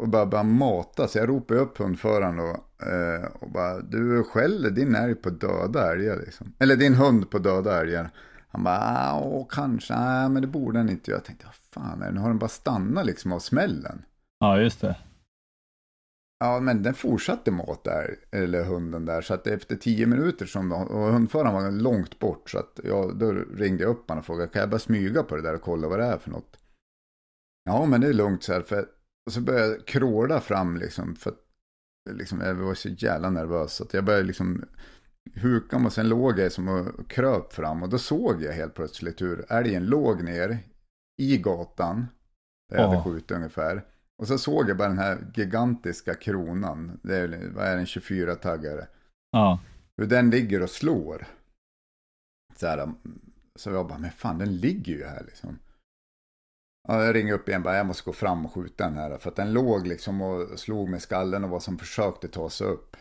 Och bara, bara mata. Så jag ropar upp hundföraren då. Eh, och bara, du skäller din älg på döda älgar liksom. Eller din hund på döda älgar. Han bara, "Ah, åh kanske, nej men det borde den inte göra. Jag tänkte, vad fan är det? Nu har den bara stannat liksom av smällen. Ja, just det. Ja, men den fortsatte mata där, eller hunden där. Så att efter tio minuter som, och hundföraren var långt bort. Så att jag, då ringde jag upp honom och frågade, kan jag bara smyga på det där och kolla vad det är för något? Ja, men det är lugnt så här. För, och så började jag kråla fram liksom. För liksom, jag var så jävla nervös. Så att jag började liksom huka mig och sen låg jag som och kröp fram. Och då såg jag helt plötsligt hur älgen låg ner i gatan. Där jag hade Åh. skjutit ungefär. Och så såg jag bara den här gigantiska kronan. Det är, vad är den, 24-taggare. Ja. Hur den ligger och slår. Så, här, så jag bara, men fan den ligger ju här liksom. Ja, jag ringer upp igen bara, jag måste gå fram och skjuta den här. För att den låg liksom och slog med skallen och var som försökte ta sig upp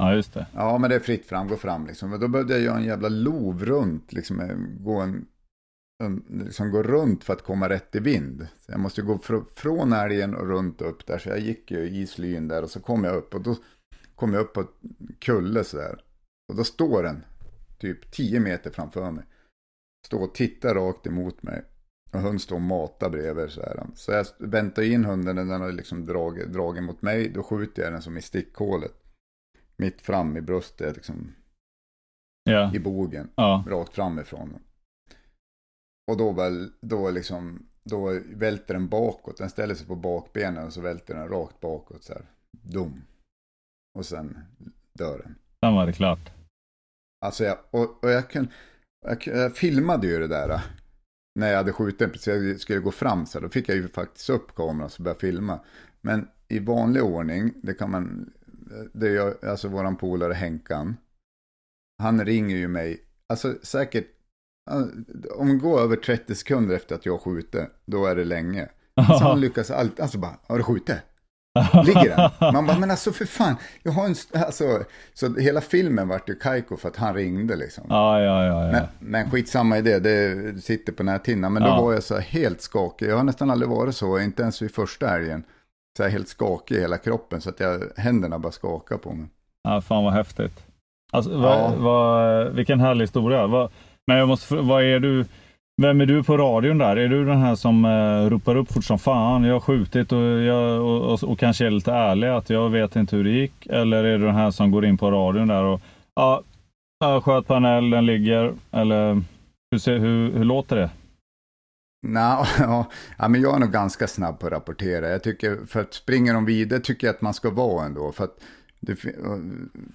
ja, just det. Ja, men det är fritt fram, gå fram liksom. Men då behövde jag göra en jävla lov runt, liksom eh, gå en, en liksom gå runt för att komma rätt i vind. Så jag måste gå fr från älgen och runt upp där. Så jag gick ju i slyn där och så kom jag upp och då kom jag upp på kulle så där. Och då står den typ 10 meter framför mig. Står och tittar rakt emot mig. Och hunden står och matar bredvid så här. Så jag väntar in hunden när den har liksom drag, dragit mot mig. Då skjuter jag den som i stickhålet. Mitt fram i bröstet, liksom Ja. i bogen. Ja. Rakt framifrån. Och då väl, då liksom, då välter den bakåt. Den ställer sig på bakbenen och så välter den rakt bakåt så här. Dum. Och sen dör den. Sen var det klart. Alltså jag, och, och jag, kan, jag, jag filmade ju det där. äh, När jag hade skjutit den, precis jag skulle gå fram så här, då fick jag ju faktiskt upp kameran och började filma. Men i vanlig ordning, det kan man, det gör alltså våran polare Henkan. Han ringer ju mig, alltså säkert, om det går över 30 sekunder efter att jag skjuter, då är det länge. Så han lyckas alltid, alltså bara, har du skjutit? Ligger den? Man bara, men alltså för fan, jag har en, alltså, så hela filmen vart ju kajko för att han ringde liksom. Ja, ja, ja. ja. Men, men skitsamma i det, det sitter på näthinnan. Men då Ja. var jag så här helt skakig. Jag har nästan aldrig varit så, inte ens vid första älgen. Så helt skakig i hela kroppen så att jag, händerna bara skakar på mig. Ja, fan vad häftigt. Alltså, vad, Ja. vad, vilken härlig historia. Vad, men jag måste, vad är du, Vem är du på radion där? Är du den här som uh, ropar upp fort som fan, jag har skjutit och, jag, och, och, och, kanske är lite ärlig att jag vet inte hur det gick? Eller är du den här som går in på radion där och ja, jag sköt på en älg, den ligger. Eller hur, hur, hur låter det? Nå, ja, men jag är nog ganska snabb på att rapportera. Jag tycker, för att springer de vidare tycker jag att man ska vara ändå. För att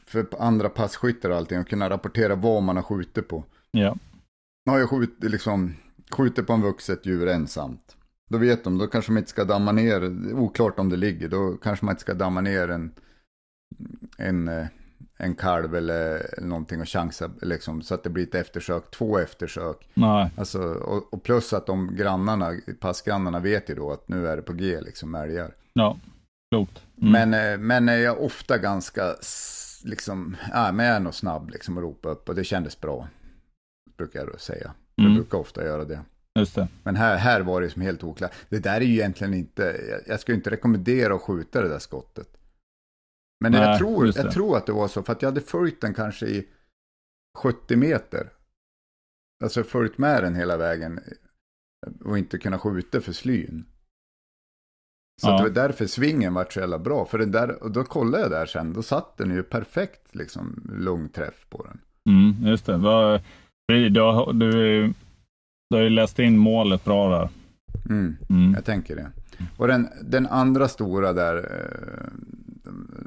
för andra passkyttar och allting, att kunna rapportera vad man har skjutit på. Ja. Nu har jag skjutit, liksom, skjutit på en vuxet djur ensamt. Då vet de, då kanske man inte ska damma ner, oklart om det ligger, då kanske man inte ska damma ner en, en, eh, en kalv eller, någonting och chansa liksom, så att det blir ett eftersök, två eftersök. Nej. Alltså, och, och plus att de grannarna, passgrannarna vet ju då att nu är det på G liksom älgar. Ja, klokt. Mm. Men, eh, men jag är ofta ganska, liksom, ja, men jag är nog snabb liksom att ropa upp och det kändes bra. Brukar jag säga. Mm. Jag brukar ofta göra det. Just det. Men här, här var det som helt oklart. Det där är ju egentligen inte, jag, jag skulle inte rekommendera att skjuta det där skottet. Men Nej, jag, tror, jag tror att det var så, för att jag hade följt den kanske i 70 meter. Alltså följt med den hela vägen och inte kunnat skjuta för slyn. Så ja. det var därför svingen var så jävla bra. För det där, och då kollade jag där sen, då satt den ju perfekt liksom långträff på den. Mm, just det. Var, du, du, du har ju läst in målet bra där. Mm, mm. Jag tänker det. Och den, den andra stora där, eh,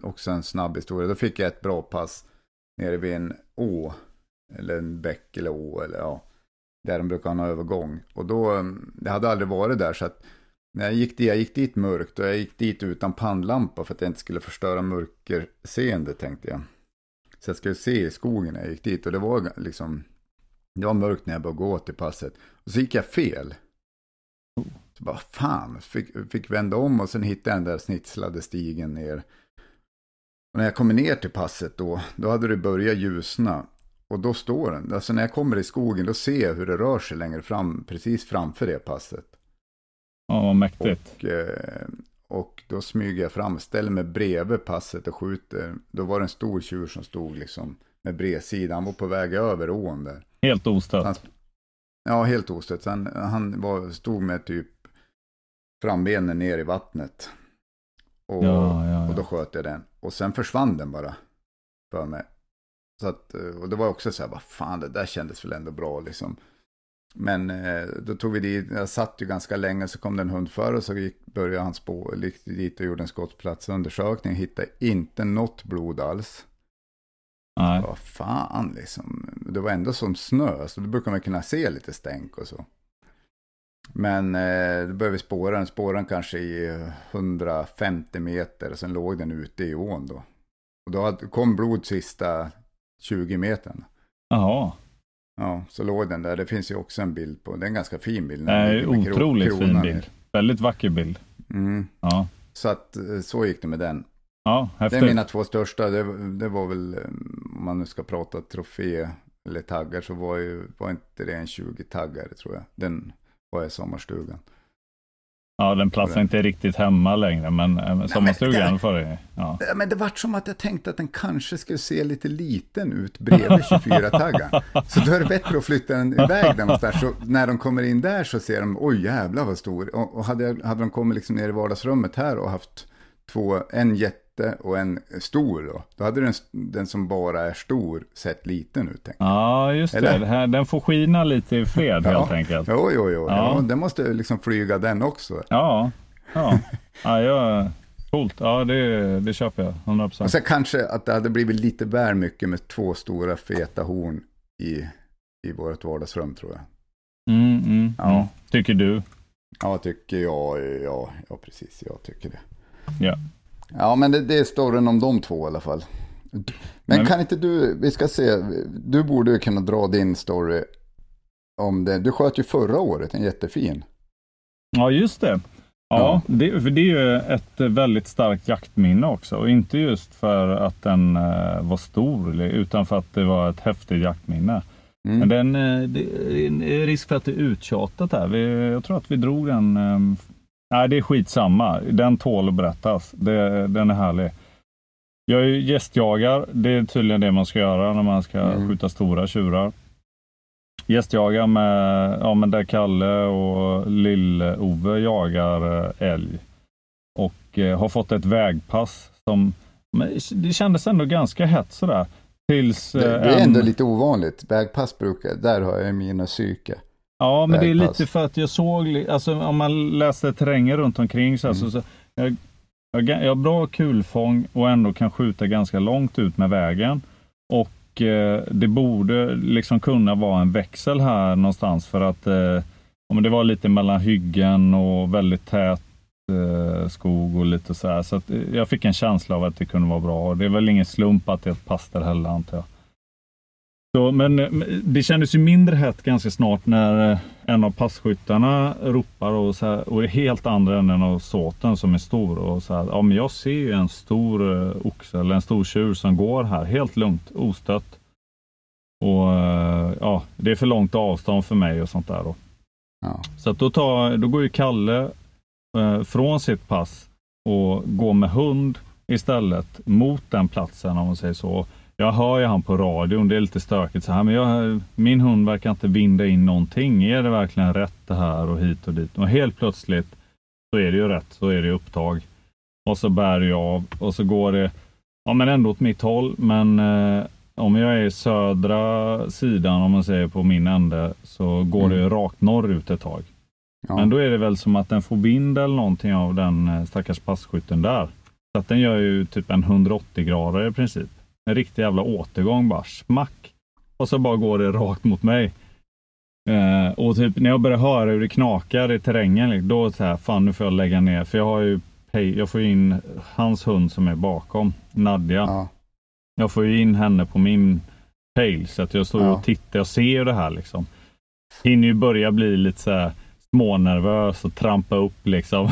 också en snabb historia. Då fick jag ett bra pass nere vid en å. Eller en bäck eller å. Eller, ja, där de brukar ha en övergång. Och då, mm, det hade aldrig varit där. Så att när jag gick dit, jag gick dit mörkt och jag gick dit utan pannlampa för att jag inte skulle förstöra mörkerseende tänkte jag. Så jag skulle se i skogen när jag gick dit och det var liksom, det var mörkt när jag började gå till passet. Och så gick jag fel. Så bara fan, fick, fick vända om och sen hittade jag den där snitslade stigen ner. Och när jag kommer ner till passet då, då hade det börjat ljusna. Och då står den, alltså när jag kommer i skogen då ser jag hur det rör sig längre fram, precis framför det passet. Ja, vad mäktigt. Och, eh, och då smyger jag fram, ställer mig bredvid passet och skjuter. Då var det en stor tjur som stod liksom med bredsida. Han var på väg över ån där. Helt ostört? ja, helt ostört. Han, han var, stod med typ frambenen ner i vattnet. Och, ja, ja, och då sköt jag den. Och sen försvann den bara. För mig. Så att, eh, och det var också så här, vad fan, det där kändes väl ändå bra liksom. Men eh, då tog vi dit, jag satt ju ganska länge, så kom det en hund för och så gick, började han spå, gick dit och gjorde en skottplatsundersökning, hittade inte något blod alls. Nej. Vad fan liksom, det var ändå som snö, så då brukar man kunna se lite stänk och så. Men eh, då började vi spåra den, spåra den kanske i 150 meter och sen låg den ute i ån då. Och då kom blod sista 20 metern. Jaha. Ja, så låg den där. Det finns ju också en bild på, det är en ganska fin bild. Nej, otroligt fin bild. Ner. Väldigt vacker bild. Mm. Ja. Så att eh, så gick det med den. Ja, häftigt. Det är mina två största. Det, det, var väl, eh, om man nu ska prata trofé eller taggar, så var, ju, var inte det en 20 taggare tror jag. Den var i sommarstugan. Ja, den platsar inte riktigt hemma längre, men äh, sommarstugan för det. Ja. Men det vart som att jag tänkte att den kanske skulle se lite liten ut bredvid 24-taggan. så då är det bättre att flytta den iväg där någonstans. Så när de kommer in där så ser de, oj jävlar vad stor. Och, och hade, hade de kommit liksom ner i vardagsrummet här och haft två, en jätte och en stor då. Då hade den, den som bara är stor sett liten ut. Ja, just Eller? det. Här, den får skina lite i fred ja. helt enkelt. Jo, jo, jo. Ja. Ja, den måste liksom flyga den också. Ja, ja. ja jag... Coolt, ja det, det köper jag. 100%. Och sen kanske att det hade blivit lite väl mycket med två stora feta horn i, i vårt vardagsrum tror jag. Mm, mm, ja. Mm. Tycker du? Ja, tycker jag. Ja, ja, precis. Jag tycker det. Ja. Ja, men det, det är storyn om de två i alla fall. Men, men kan inte du, vi ska se, du borde ju kunna dra din story om det. Du sköt ju förra året en jättefin. Ja, just det. Ja. Det, för det är ju ett väldigt starkt jaktminne också. Och inte just för att den uh, var stor, utan för att det var ett häftigt jaktminne. Mm. Men den, uh, det är risk för att det är uttjatat här. Vi, jag tror att vi drog den um, Nej, det är skitsamma. Den tål att berättas. Det, den är härlig. Jag är gästjagar. Det är tydligen det man ska göra när man ska mm. skjuta stora tjurar. gästjagar med, ja men där Kalle och Lill-Ove jagar eh, älg. Och eh, har fått ett vägpass som, det kändes ändå ganska hett sådär. Tills, Det, eh, det är ändå en- lite ovanligt. Vägpass brukar, där har jag mina psyke. Ja, men det är vägpass. lite för att jag såg, alltså om man läser terrängen runt omkring så, här, så, så jag, jag, jag har bra kulfång och ändå kan skjuta ganska långt ut med vägen. Och eh, det borde liksom kunna vara en växel här någonstans för att eh, men det var lite mellan hyggen och väldigt tät eh, skog och lite så här. Så eh, jag fick en känsla av att det kunde vara bra. Och det är väl ingen slump att det är ett pass där heller antar jag. Så, men eh, det kändes ju mindre hett ganska snart när eh, en av passkyttarna ropar och, så här, och helt andra änden av såten som är stor. Och så här, ja, men jag ser ju en stor eh, oxe eller en stor tjur som går här helt lugnt, ostött. Och ja, det är för långt avstånd för mig och sånt där. Då. Ja. Så att då, tar, då går ju Kalle eh, från sitt pass och går med hund istället mot den platsen om man säger så. Jag hör ju han på radion, det är lite stökigt så här, men jag, min hund verkar inte binda in någonting. Är det verkligen rätt det här och hit och dit? Och helt plötsligt så är det ju rätt, så är det upptag. Och så bär jag av och så går det, ja men ändå åt mitt håll, men eh, om jag är i södra sidan, om man säger på min ände, så går det ju rakt norrut ett tag. Ja. Men då är det väl som att den får vind eller någonting av den eh, stackars passkytten där. Så att den gör ju typ en 180 grader i princip. En riktig jävla återgång bara, smack. Och så bara går det rakt mot mig. Eh, och typ när jag börjar höra hur det knakar i terrängen, liksom, då så här, fan nu får jag lägga ner. För jag har ju, pay- jag får in hans hund som är bakom, Nadja. Ja. Jag får ju in henne på min pale så att jag står Ja. och tittar och ser ju det här liksom. Hinner ju börja bli lite så här smånervös och trampa upp liksom.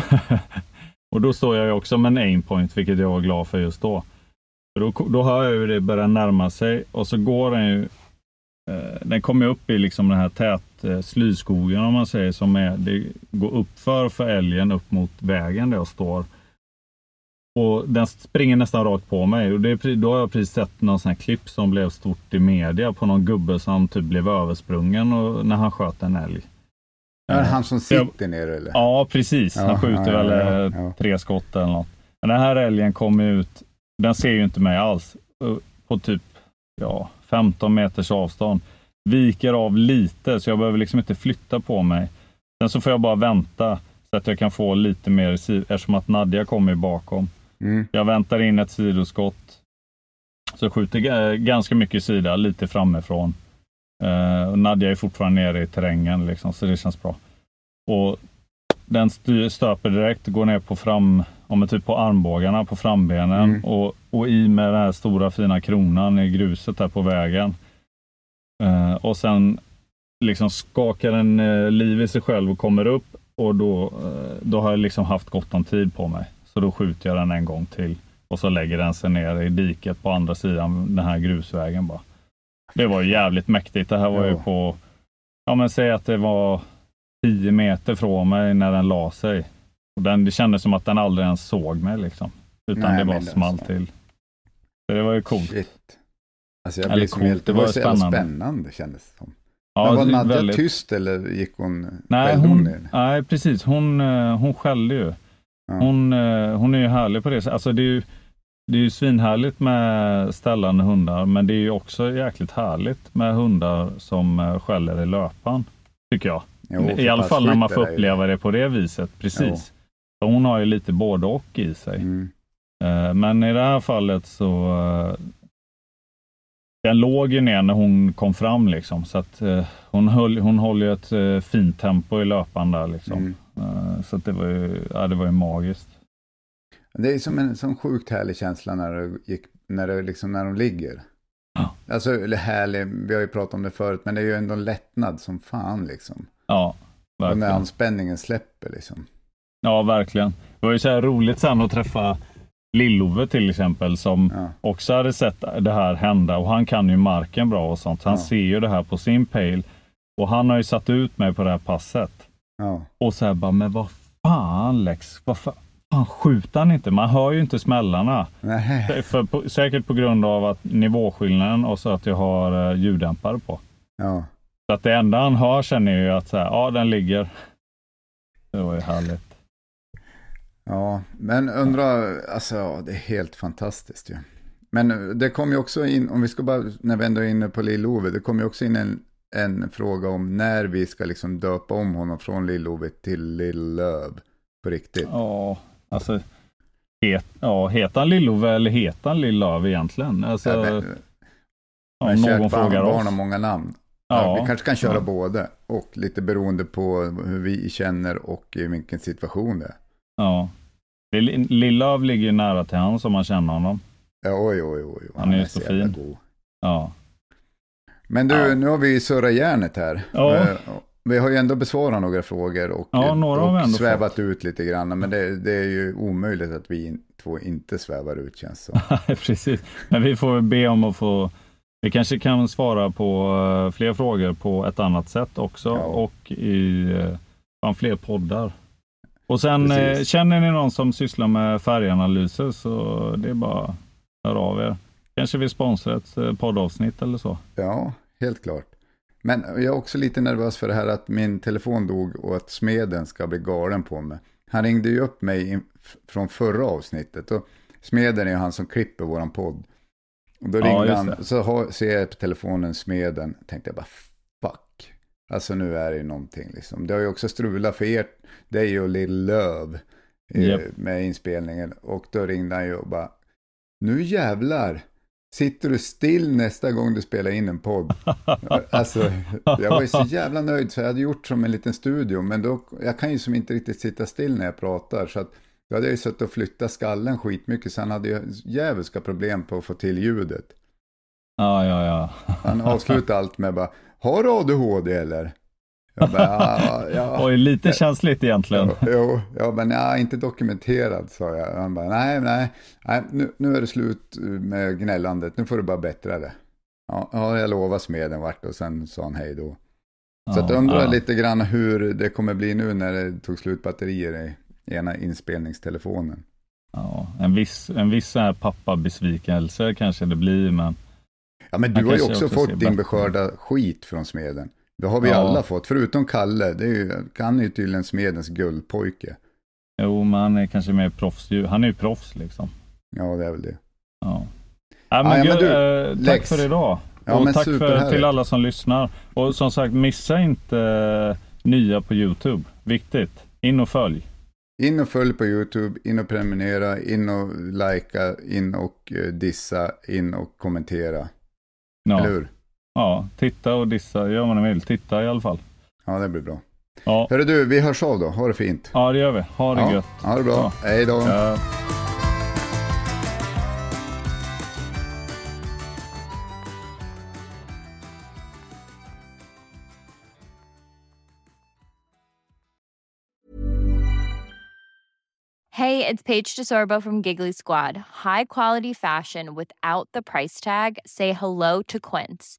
och då står jag ju också med en aimpoint, vilket jag var glad för just då. Då, då hör jag hur det börjar närma sig och så går den ju eh, den kommer upp i liksom den här tät eh, slyskogen om man säger som är, det går uppför för älgen upp mot vägen där jag står. Och den springer nästan rakt på mig. Och det då har jag precis sett någon sån här klipp som blev stort i media på någon gubbe som typ blev översprungen och, när han sköt en älg. Är han som så jag- sitter ner eller? Ja, precis. Han Ja, skjuter ja, väl ja, eh, ja. tre skott eller något. Men den här älgen kommer ut, den ser ju inte mig alls. eh, På typ ja, 15 meters avstånd. Viker av lite, så jag behöver liksom inte flytta på mig. Sen så får jag bara vänta så att jag kan få lite mer, eftersom att Nadja kommer bakom. Mm. Jag väntar in ett sidoskott. Så skjuter ga- ganska mycket sida, lite framifrån. Eh, och Nadja är fortfarande nere i terrängen, liksom, så det känns bra. Och den stöper direkt, går ner på fram, om men typ på armbågarna, på frambenen. Mm. Och, och i med den här stora fina kronan i gruset där på vägen. Eh, och sen liksom skakar den eh, liv i sig själv och kommer upp. Och då, eh, då har jag liksom haft gott om tid på mig. Så då skjuter jag den en gång till. Och så lägger den sig ner i diket på andra sidan den här grusvägen bara. Det var ju jävligt mäktigt. Det här var ju Ja. på, ja men säg att det var 10 meter från mig när den la sig. Och den, det kändes som att den aldrig ens såg mig liksom. Utan Nej, det bara det- small till. Så det var ju coolt. Shit. Alltså jag Eller blev som coolt, helt, det det var så jävla spännande. spännande kändes det som. Ja, Men var det Nadja väldigt- tyst eller gick hon, Nej, hon, ner? nej precis. Hon, eh, hon skällde ju. Ja. Hon, eh, hon är ju härlig på det. Alltså det är ju, det är ju svinhärligt med ställande hundar, men det är ju också jäkligt härligt med hundar som eh, skäller i löpan, tycker jag. Jo, I alla fall när man får uppleva det på det viset. Precis. Så Hon har ju lite både och i sig. Mm. Eh, Men i det här fallet så eh, den låg ju ner när hon kom fram liksom. Så att eh, hon, höll, hon håller ju ett fint tempo i löpan där liksom. Mm. Så att det var ju, ja, det var ju magiskt. Det är som en sån sjukt härlig känsla när, det gick, när, det liksom, när de ligger. Ja. Alltså, eller härlig, vi har ju pratat om det förut, men det är ju ändå en lättnad som fan liksom. Ja, Och när verkligen. anspänningen släpper liksom. Ja, verkligen. Det var ju så här roligt sen att träffa Lillove till exempel som Ja. också hade sett det här hända och han kan ju marken bra och sånt. Så han Ja. ser ju det här på sin pejl och han har ju satt ut mig på det här passet. Ja. Och så här bara, men vad fan Lex, vad fan, skjuter han inte? Man hör ju inte smällarna. Nej. För, på, säkert på grund av att nivåskillnaden och så att jag har uh, ljuddämpare på. Så att det enda han har känner jag ju att så här, ja, den ligger. Det var ju härligt. Ja, men undra, alltså ja, det är helt fantastiskt ju. Men det kom ju också in, om vi ska bara, när vi ändå är inne på Lill-Ove, det kom ju också in en, en fråga om när vi ska liksom döpa om honom från Lill-Ove till Lill-Löv på riktigt. Ja, alltså. Het, ja, heter han Lill-Ove eller heter han Lill-Löv egentligen? Alltså, Ja, men- om Men någon barn, frågar barn oss. har många namn. Ja, Ja, vi kanske kan köra ja. både och lite beroende på hur vi känner och i vilken situation det är. Ja. Lill- Lill-Löv ligger ju nära till hans om man känner honom. Ja, oj, oj, oj. oj. Han är ju så jävla fin. god. Ja. Men du, Ja. nu har vi ju surrat järnet här. Ja. Eh, Vi har ju ändå besvarat några frågor och, Ja, några och ändå svävat ut lite grann. Men det, det är ju omöjligt att vi två inte svävar ut känns som. Precis. Men vi får be om att få vi kanske kan svara på eh, fler frågor på ett annat sätt också Ja. och i eh, fler poddar. Och sen eh, känner ni någon som sysslar med färganalyser så det är bara att höra av er. Kanske vi sponsrar ett eh, poddavsnitt eller så. Ja, helt klart. Men jag är också lite nervös för det här att min telefon dog och att smeden ska bli galen på mig. Han ringde ju upp mig från förra avsnittet och smeden är ju han som klipper våran podd. Och då Ja, ringde just han, så ser jag på telefonen smeden, tänkte jag bara fuck. Alltså nu är det ju någonting liksom. Det har ju också strulat för er, dig och Lill Löv eh, Japp. med inspelningen. Och då ringde han ju och bara, nu jävlar. Sitter du still nästa gång du spelar in en podd? Alltså, jag var ju så jävla nöjd så jag hade gjort som en liten studio. Men då, jag kan ju som inte riktigt sitta still när jag pratar. Så att då hade jag ju suttit och flyttat skallen skitmycket. Så han hade ju djävulska problem på att få till ljudet. Ja, ja, ja. Han avslutade allt med bara, har du ADHD eller? Jag bara, ja, ja. Oj, lite känsligt egentligen. Jo, ja, men ja, inte dokumenterad sa jag. Han bara, nej, nej, nej nu, nu är det slut med gnällandet, nu får du bara bättra det. Ja, ja jag lovar smeden vart och sen sa han hej då. Så Ja, jag undrar ja. lite grann hur det kommer bli nu när det tog slut batterier i ena inspelningstelefonen. Ja, en viss, en viss så här pappabesvikelse kanske det blir, men Ja, men du har ju också också fått din beskörda skit från smeden. Det har vi Ja. alla fått, förutom Kalle. Det är ju, han är ju tydligen smedens guldpojke. jo, men han är kanske mer proffs. Han är ju proffs liksom. Ja, det är väl det. Ja. Ja, men Ja, ja, men du, eh, tack Lex. för idag. Ja, och tack för, till alla som lyssnar. Och som sagt, missa inte eh, nya på Youtube. Viktigt. In och följ. In och följ på YouTube, in och prenumerera, in och likea, in och eh, dissa, in och kommentera. Ja. Eller hur? Ja, titta och dissa. Gör vad ni vill. Titta i alla fall. Ja, det blir bra. Ja, Hörru du, vi hörs av då. Ha det fint. ja det gör vi. Ha det Ja, gött. ha det bra. Ja. Hej då. Ja. Hey, it's Paige DeSorbo from Giggly Squad. High quality fashion without the price tag. Say hello to Quince.